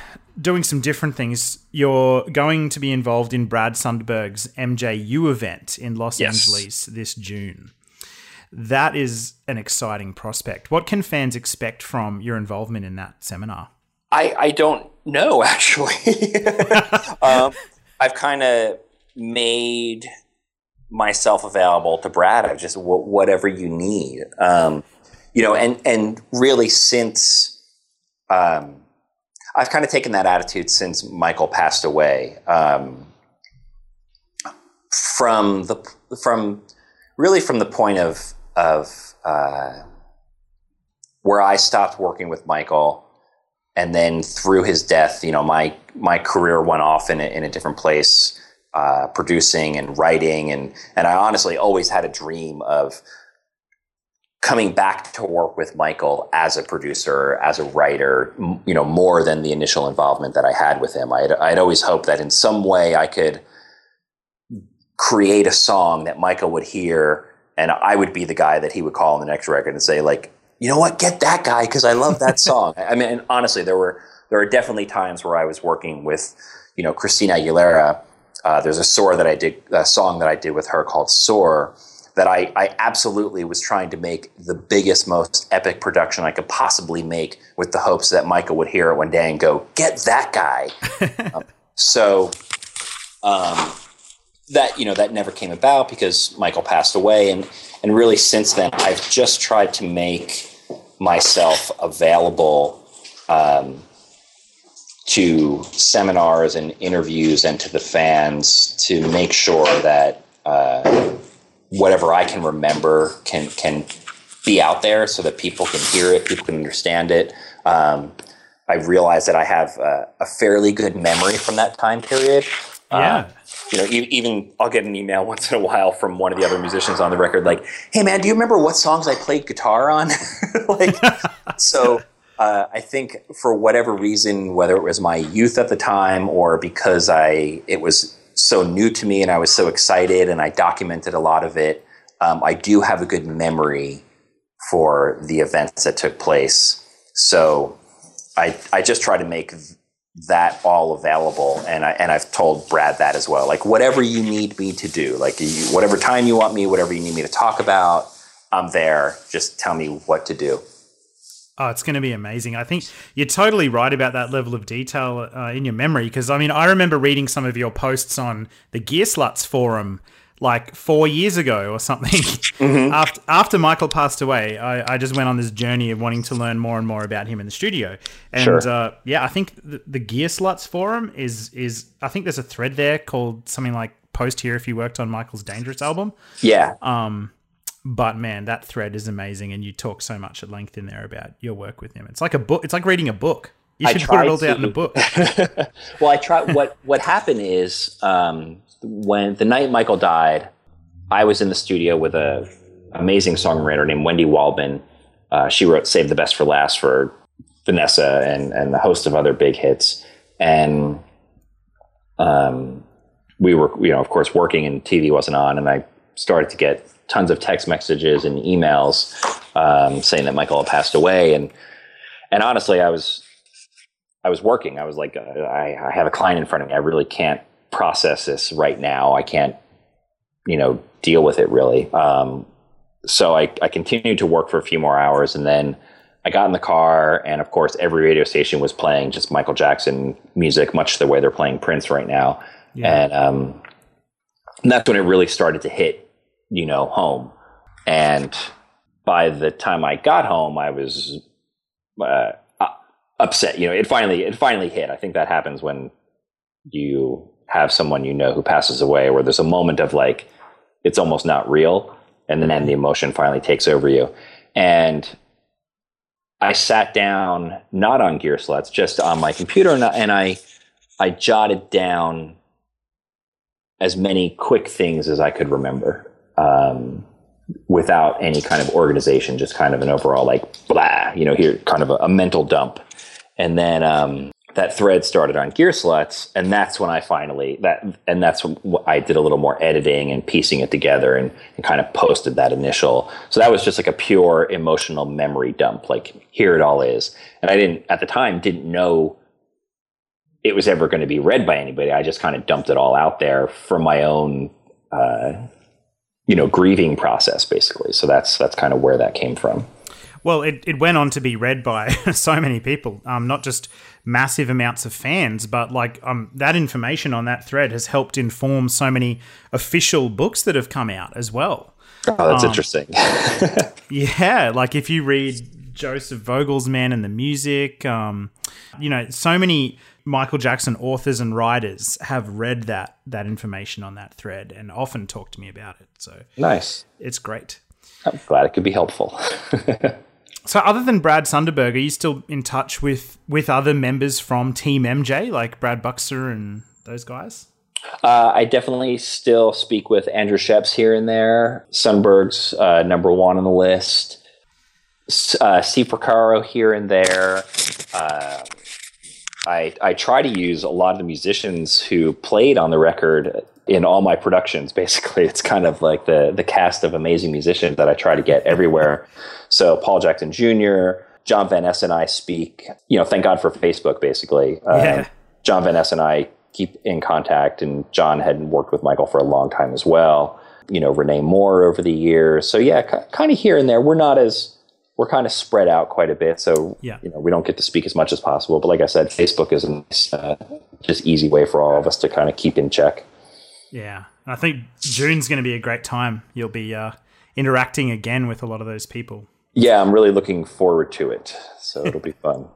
doing some different things. You're going to be involved in Brad Sundberg's MJU event in Los Yes. Angeles this June. That is an exciting prospect. What can fans expect from your involvement in that seminar? I, I don't know actually. um, I've kind of made myself available to Brad. I just wh- whatever you need, um, you know, and and really since um, I've kind of taken that attitude since Michael passed away. Um, from the from really from the point of of uh, where I stopped working with Michael and then through his death, you know, my my career went off in a, in a different place, uh, producing and writing, and and I honestly always had a dream of coming back to work with Michael as a producer, as a writer, m- you know, more than the initial involvement that I had with him. I'd, I'd always hoped that in some way I could create a song that Michael would hear, and I would be the guy that he would call on the next record and say, like, you know what, get that guy because I love that song. I mean, honestly, there were there are definitely times where I was working with, you know, Christina Aguilera. Uh, there's a soar that I did, a song that I did with her called "Soar," that I, I absolutely was trying to make the biggest, most epic production I could possibly make, with the hopes that Michael would hear it one day and go, "Get that guy." um, so, um, that you know that never came about because Michael passed away, and and really since then I've just tried to make myself available um, to seminars and interviews and to the fans to make sure that uh, whatever I can remember can can be out there so that people can hear it, people can understand it. Um, I realize that I have a, a fairly good memory from that time period. Yeah. Uh, you know, e- even I'll get an email once in a while from one of the other musicians on the record, like, "Hey, man, do you remember what songs I played guitar on?" like, so uh, I think for whatever reason, whether it was my youth at the time or because I it was so new to me and I was so excited and I documented a lot of it, um, I do have a good memory for the events that took place. So I I just try to make that all available, and I and I've told Brad that as well. Like whatever you need me to do, like you, whatever time you want me, whatever you need me to talk about, I'm there. Just tell me what to do. Oh, it's going to be amazing. I think you're totally right about that level of detail uh, in your memory. Because I mean, I remember reading some of your posts on the Gearslutz forum like four years ago or something. Mm-hmm. after after Michael passed away, I, I, just went on this journey of wanting to learn more and more about him in the studio. And sure. uh, yeah, I think the, the Gearslutz forum is is I think there's a thread there called something like "Post here if you worked on Michael's Dangerous album." Yeah. Um, but man, that thread is amazing, and you talk so much at length in there about your work with him. It's like a book. It's like reading a book. You should put it all down in a book. well, I try. What what happened is um, when the night Michael died, I was in the studio with a amazing songwriter named Wendy Waldman. Uh, she wrote "Save the Best for Last" for Vanessa and and a host of other big hits, and um, we were you know of course working and TV wasn't on, and I started to get tons of text messages and emails um, saying that Michael had passed away, and and honestly, I was I was working. I was like, uh, I, I have a client in front of me. I really can't process this right now. I can't, you know, deal with it really. Um, so I, I continued to work for a few more hours and then I got in the car and of course every radio station was playing just Michael Jackson music, much the way they're playing Prince right now. Yeah. And, um, and that's when it really started to hit, you know, home. And by the time I got home, I was, uh, upset. You know, it finally, it finally hit. I think that happens when you have someone you know who passes away where there's a moment of like it's almost not real and then the emotion finally takes over you and i sat down not on Gearslutz just on my computer and I, and I i jotted down as many quick things as i could remember um, without any kind of organization just kind of an overall like blah you know here kind of a, a mental dump and then um, that thread started on Gear Gearslutz, and that's when I finally that and that's when I did a little more editing and piecing it together and, and, kind of posted that initial. So that was just like a pure emotional memory dump. Like here it all is, and I didn't at the time didn't know it was ever going to be read by anybody. I just kind of dumped it all out there for my own, uh, you know, grieving process basically. So that's that's kind of where that came from. Well, it, it went on to be read by so many people, um, not just massive amounts of fans, but like um, that information on that thread has helped inform so many official books that have come out as well. Oh, that's um, interesting. yeah, like if you read Joseph Vogel's Man and the Music, um, you know, so many Michael Jackson authors and writers have read that that information on that thread and often talk to me about it. So nice, it's great. I'm glad it could be helpful. So, other than Brad Sundberg, are you still in touch with with other members from Team MJ, like Brad Buxer and those guys? Uh, I definitely still speak with Andrew Scheps here and there. Sundberg's uh, number one on the list. Uh, Steve here and there. Uh, I I try to use a lot of the musicians who played on the record in all my productions. Basically, it's kind of like the the cast of amazing musicians that I try to get everywhere. So Paul Jackson Jr., John Van Ness and I speak. You know, thank God for Facebook. Basically, uh, yeah. John Van Ness and I keep in contact, and John had worked with Michael for a long time as well. You know, Rene Moore over the years. So yeah, c- kind of here and there. We're not as we're kind of spread out quite a bit, so yeah. you know we don't get to speak as much as possible. But like I said, Facebook is a nice, uh, just easy way for all of us to kind of keep in check. Yeah, I think June's going to be a great time. You'll be uh, interacting again with a lot of those people. Yeah, I'm really looking forward to it. So it'll be fun.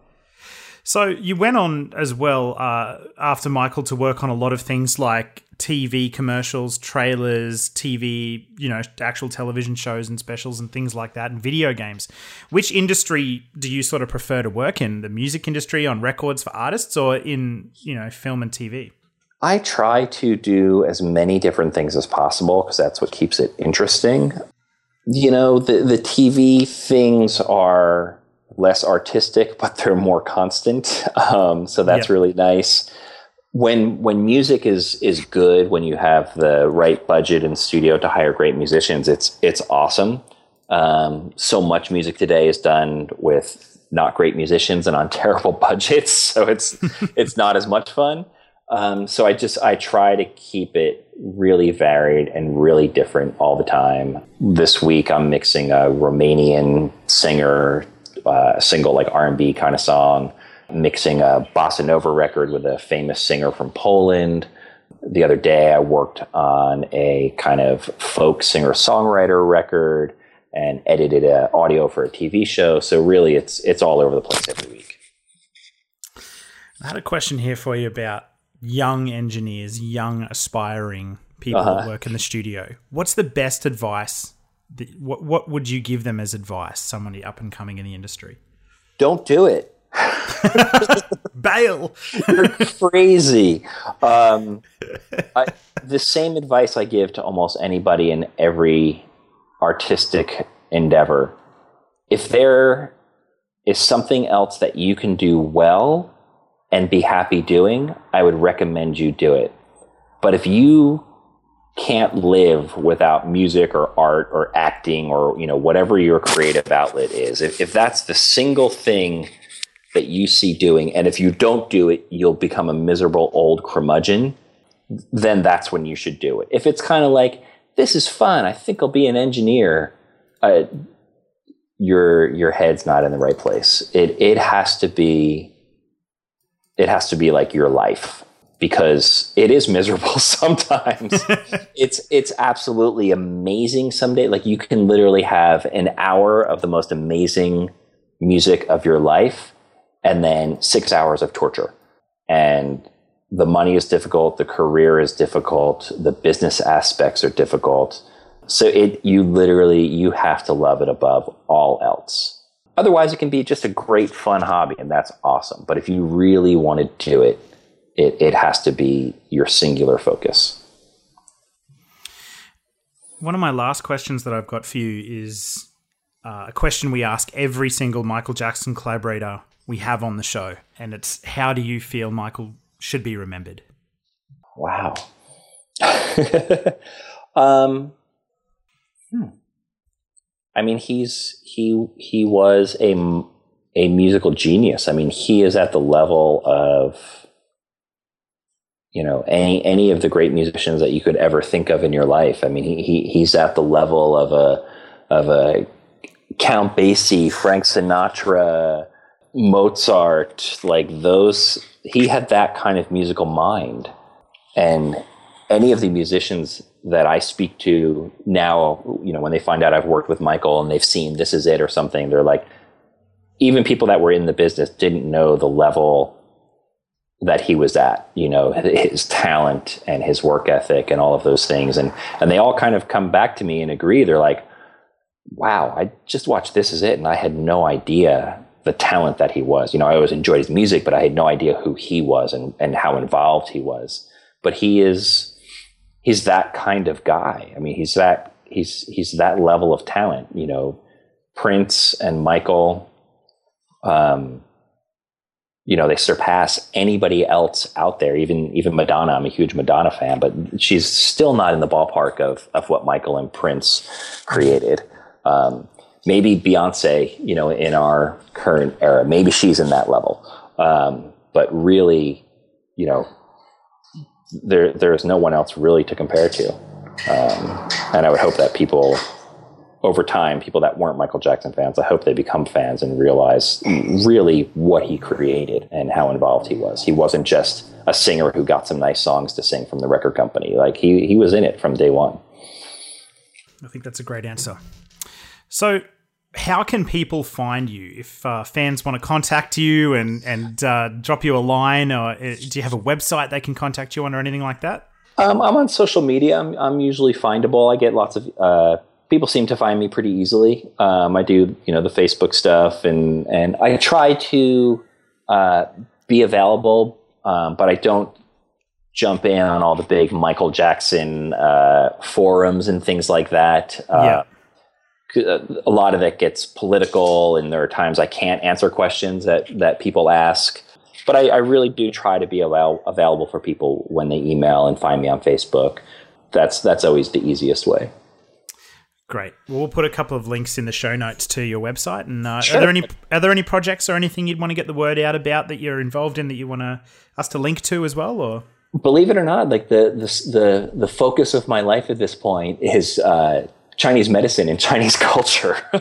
So you went on as well uh, after Michael to work on a lot of things like TV commercials, trailers, TV, you know, actual television shows and specials and things like that, and video games. Which industry do you sort of prefer to work in? The music industry on records for artists, or in you know film and TV? I try to do as many different things as possible because that's what keeps it interesting. You know, the the TV things are less artistic, but they're more constant. Um, so that's really nice. When when music is is good, when you have the right budget and studio to hire great musicians, it's it's awesome. Um, so much music today is done with not great musicians and on terrible budgets, so it's it's not as much fun. Um, so I just I try to keep it really varied and really different all the time. This week I'm mixing a Romanian singer, uh, single like R and B kind of song, mixing a bossa nova record with a famous singer from Poland. The other day I worked on a kind of folk singer songwriter record and edited a audio for a TV show. So really, it's it's all over the place every week. I had a question here for you about young engineers, young aspiring people Uh-huh. that work in the studio. What's the best advice? That, what what would you give them as advice? Somebody up and coming in the industry. Don't do it. Bail. You're crazy. Um, I, the same advice I give to almost anybody in every artistic endeavor. If there is something else that you can do well and be happy doing, I would recommend you do it. But if you can't live without music or art or acting or you know whatever your creative outlet is, if, if that's the single thing that you see doing, and if you don't do it, you'll become a miserable old curmudgeon, then that's when you should do it. If it's kind of like, this is fun, I think I'll be an engineer, uh, your your head's not in the right place. It it has to be it has to be like your life because it is miserable sometimes. it's it's absolutely amazing someday. Like you can literally have an hour of the most amazing music of your life and then six hours of torture. And the money is difficult, the career is difficult, the business aspects are difficult. So it you literally you have to love it above all else. Otherwise it can be just a great fun hobby and that's awesome. But if you really want to do it, it, it has to be your singular focus. One of my last questions that I've got for you is uh, a question we ask every single Michael Jackson collaborator we have on the show, and it's how do you feel Michael should be remembered? Wow. um, hmm. I mean, he's he he was a a musical genius. I mean, he is at the level of you know any any of the great musicians that you could ever think of in your life. I mean, he, he he's at the level of a of a Count Basie, Frank Sinatra, Mozart, like those. He had that kind of musical mind, and any of the musicians that I speak to now, you know, when they find out I've worked with Michael and they've seen This Is It or something, they're like, even people that were in the business didn't know the level that he was at, you know, his talent and his work ethic and all of those things. And, and they all kind of come back to me and agree. They're like, wow, I just watched This Is It and I had no idea the talent that he was. You know, I always enjoyed his music, but I had no idea who he was and, and how involved he was. But he is, he's that kind of guy. I mean, he's that, he's, he's that level of talent, you know, Prince and Michael, um, you know, they surpass anybody else out there. Even even Madonna. I'm a huge Madonna fan, but she's still not in the ballpark of of what Michael and Prince created. Um, maybe Beyonce, you know, in our current era, maybe she's in that level. Um, but really, you know, there there is no one else really to compare to. Um, and I would hope that people over time, people that weren't Michael Jackson fans, I hope they become fans and realize really what he created and how involved he was. He wasn't just a singer who got some nice songs to sing from the record company. Like he he was in it from day one. I think that's a great answer. So, how can people find you if uh, fans want to contact you and and uh, drop you a line, or uh, do you have a website they can contact you on, or anything like that? Um, I'm on social media. I'm, I'm usually findable. I get lots of uh, people seem to find me pretty easily. Um, I do, you know, the Facebook stuff, and and I try to uh, be available, um, but I don't jump in on all the big Michael Jackson uh, forums and things like that. Uh, A lot of it gets political, and there are times I can't answer questions that that people ask. But I, I really do try to be avail- available for people when they email and find me on Facebook. That's that's always the easiest way. Great. Well, we'll put a couple of links in the show notes to your website. And uh, Sure. are there any are there any projects or anything you'd want to get the word out about that you're involved in that you want to us to link to as well? Or believe it or not, like the the the, the focus of my life at this point is uh, Chinese medicine and Chinese culture.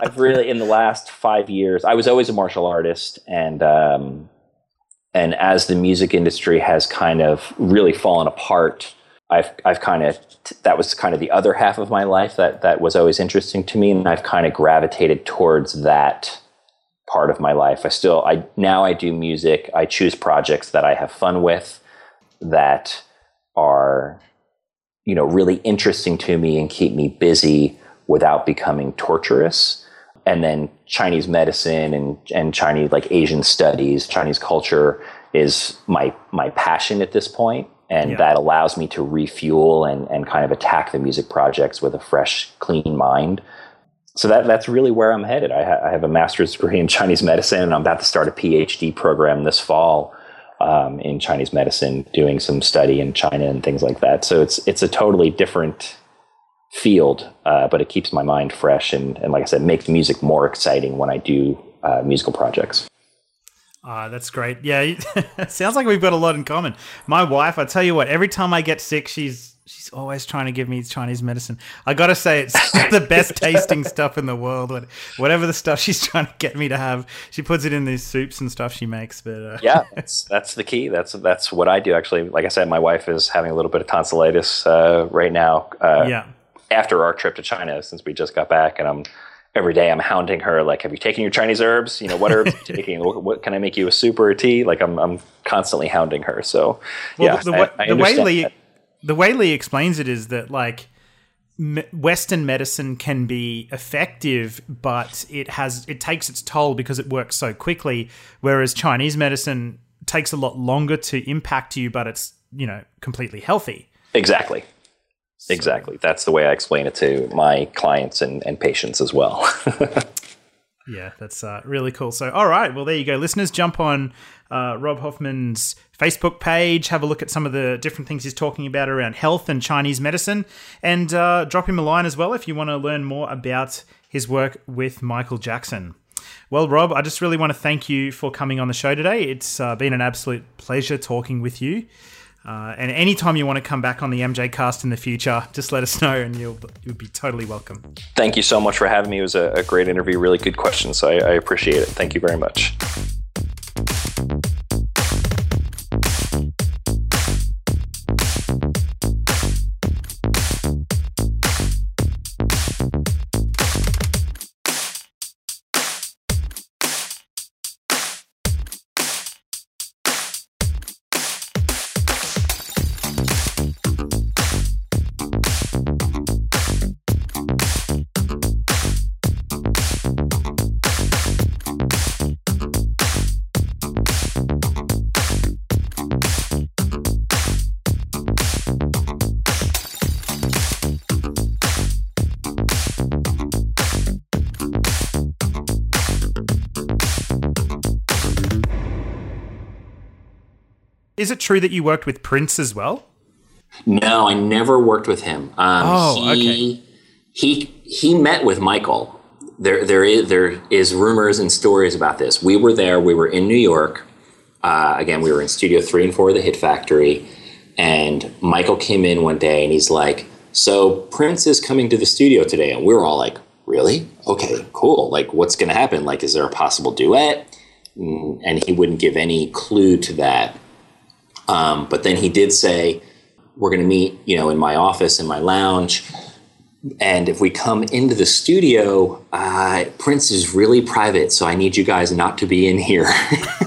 I've really, in the last five years, I was always a martial artist, and um, and as the music industry has kind of really fallen apart, I've I've kind of that was kind of the other half of my life that that was always interesting to me, and I've kind of gravitated towards that part of my life. I still I now I do music. I choose projects that I have fun with that are you know really interesting to me and keep me busy without becoming torturous. And then Chinese medicine and and Chinese like Asian studies, Chinese culture is my my passion at this point and Yeah. that allows me to refuel and and kind of attack the music projects with a fresh clean mind so that that's really where I'm headed. I, ha- I have a master's degree in Chinese medicine, and I'm about to start a PhD program this fall um, in Chinese medicine, doing some study in China and things like that. So it's it's a totally different field, uh, but it keeps my mind fresh and, and like I said, makes music more exciting when I do uh, musical projects. Ah, that's great. Yeah, sounds like we've got a lot in common. My wife, I tell you what, every time I get sick, she's she's always trying to give me Chinese medicine. I got to say, it's the best tasting stuff in the world. What- Whatever the stuff she's trying to get me to have, she puts it in these soups and stuff she makes. But uh, yeah, that's that's the key. That's that's what I do. Actually, like I said, my wife is having a little bit of tonsillitis uh, right now. Uh, yeah. after our trip to China, since we just got back, and I'm every day I'm hounding her like, "Have you taken your Chinese herbs? You know, what herbs are you taking? What, what can I make you a soup or a tea?" Like I'm I'm constantly hounding her. So Well, yeah, the, I- way, I the way Lee that. the way Lee explains it is that like Western medicine can be effective, but it has it takes its toll because it works so quickly. Whereas Chinese medicine takes a lot longer to impact you, but it's you know completely healthy. exactly. Exactly. That's the way I explain it to my clients and, and patients as well. Yeah, that's uh, really cool. So, all right, well, there you go, listeners. Jump on uh, Rob Hoffman's Facebook page, have a look at some of the different things he's talking about around health and Chinese medicine, and uh, drop him a line as well if you want to learn more about his work with Michael Jackson. Well, Rob, I just really want to thank you for coming on the show today. It's uh, been an absolute pleasure talking with you. Uh, and anytime you want to come back on the MJCast in the future, just let us know and you'll, you'll be totally welcome. Thank you so much for having me. It was a, a great interview. Really good questions. So I, I appreciate it. Thank you very much. Is it true that you worked with Prince as well? No, I never worked with him. Um, Oh, he, He he met with Michael. There there is there is rumors and stories about this. We were there. We were in New York. Uh, again, we were in Studio Three and Four of the Hit Factory, and Michael came in one day and he's like, "So Prince is coming to the studio today," and we were all like, "Really? Okay, cool. Like, what's going to happen? Like, is there a possible duet?" And he wouldn't give any clue to that. Um, but then he did say, "We're going to meet, you know, in my office, in my lounge." And if we come into the studio, uh, Prince is really private, so I need you guys not to be in here.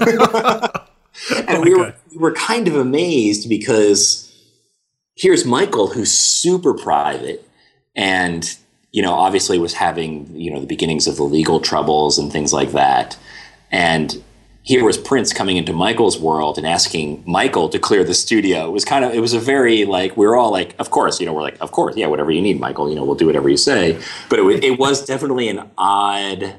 and we, were, we were kind of amazed because here's Michael, who's super private, and you know, obviously was having you know the beginnings of the legal troubles and things like that, and here was Prince coming into Michael's world and asking Michael to clear the studio. It was kind of, it was a very like, we were all like, of course, you know, we're like, of course, yeah, whatever you need, Michael, you know, we'll do whatever you say. But it, wa- it was definitely an odd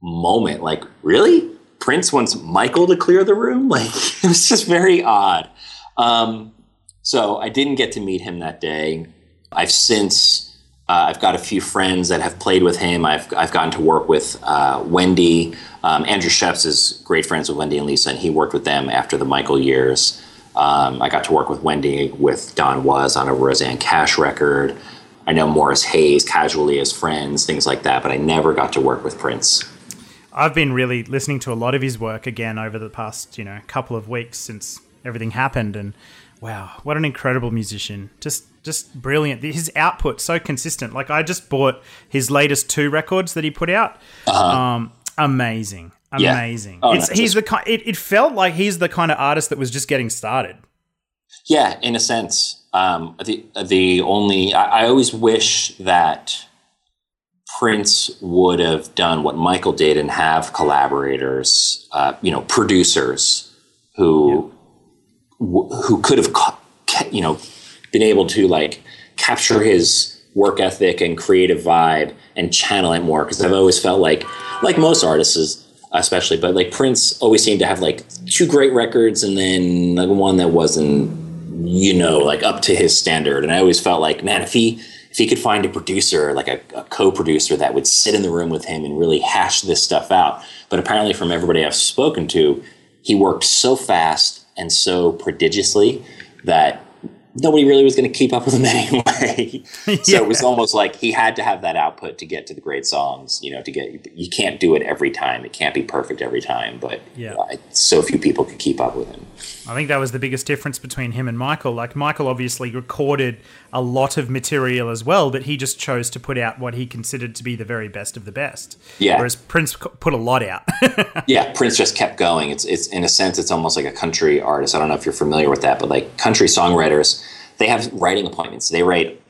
moment. Like, really? Prince wants Michael to clear the room? Like, it was just very odd. Um, so I didn't get to meet him that day. I've since Uh, I've got a few friends that have played with him. I've, I've gotten to work with uh, Wendy. Um, Andrew Scheps is great friends with Wendy and Lisa, and he worked with them after the Michael years. Um, I got to work with Wendy with Don Was on a Rosanne Cash record. I know Morris Hayes casually as friends, things like that, but I never got to work with Prince. I've been really listening to a lot of his work again over the past, you know, couple of weeks since everything happened, and wow, what an incredible musician! Just, just brilliant. His output so consistent. Like I just bought his latest two records that he put out. Uh-huh. Um, amazing, Yeah. amazing. Oh, it's no, he's just- the kind. It, it felt like he's the kind of artist that was just getting started. Yeah, in a sense. Um, the the only I, I always wish that Prince would have done what Michael did and have collaborators, uh, you know, producers who w- who could have you know been able to like capture his work ethic and creative vibe and channel it more. Because I've always felt like like most artists especially but like Prince always seemed to have like two great records and then like one that wasn't you know like up to his standard. And I always felt like man if he if he could find a producer like a, a co-producer that would sit in the room with him and really hash this stuff out. But apparently from everybody I've spoken to he worked so fast and so prodigiously that nobody really was going to keep up with him anyway. so it was almost like he had to have that output to get to the great songs. You know, to get you can't do it every time. It can't be perfect every time. But Yeah. uh, so few people could keep up with him. I think that was the biggest difference between him and Michael. Like Michael obviously recorded a lot of material as well, but he just chose to put out what he considered to be the very best of the best. Yeah. Whereas Prince put a lot out. yeah, Prince just kept going. It's it's in a sense it's almost like a country artist. I don't know if you're familiar with that, but like country songwriters, they have writing appointments. They write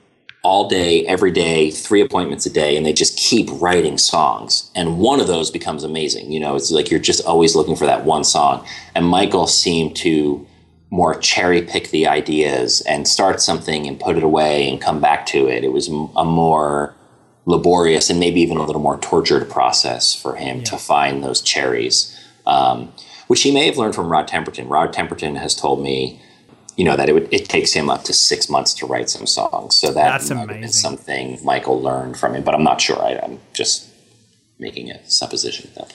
all day, every day, three appointments a day, and they just keep writing songs. And one of those becomes amazing. You know, it's like you're just always looking for that one song. And Michael seemed to more cherry pick the ideas and start something and put it away and come back to it. It was a more laborious and maybe even a little more tortured process for him to find those cherries, um, which he may have learned from Rod Temperton. Rod Temperton has told me, you know, that it, would, it takes him up to six months to write some songs. So that That's might have been amazing. something Michael learned from him, but I'm not sure. I, I'm just making a supposition though.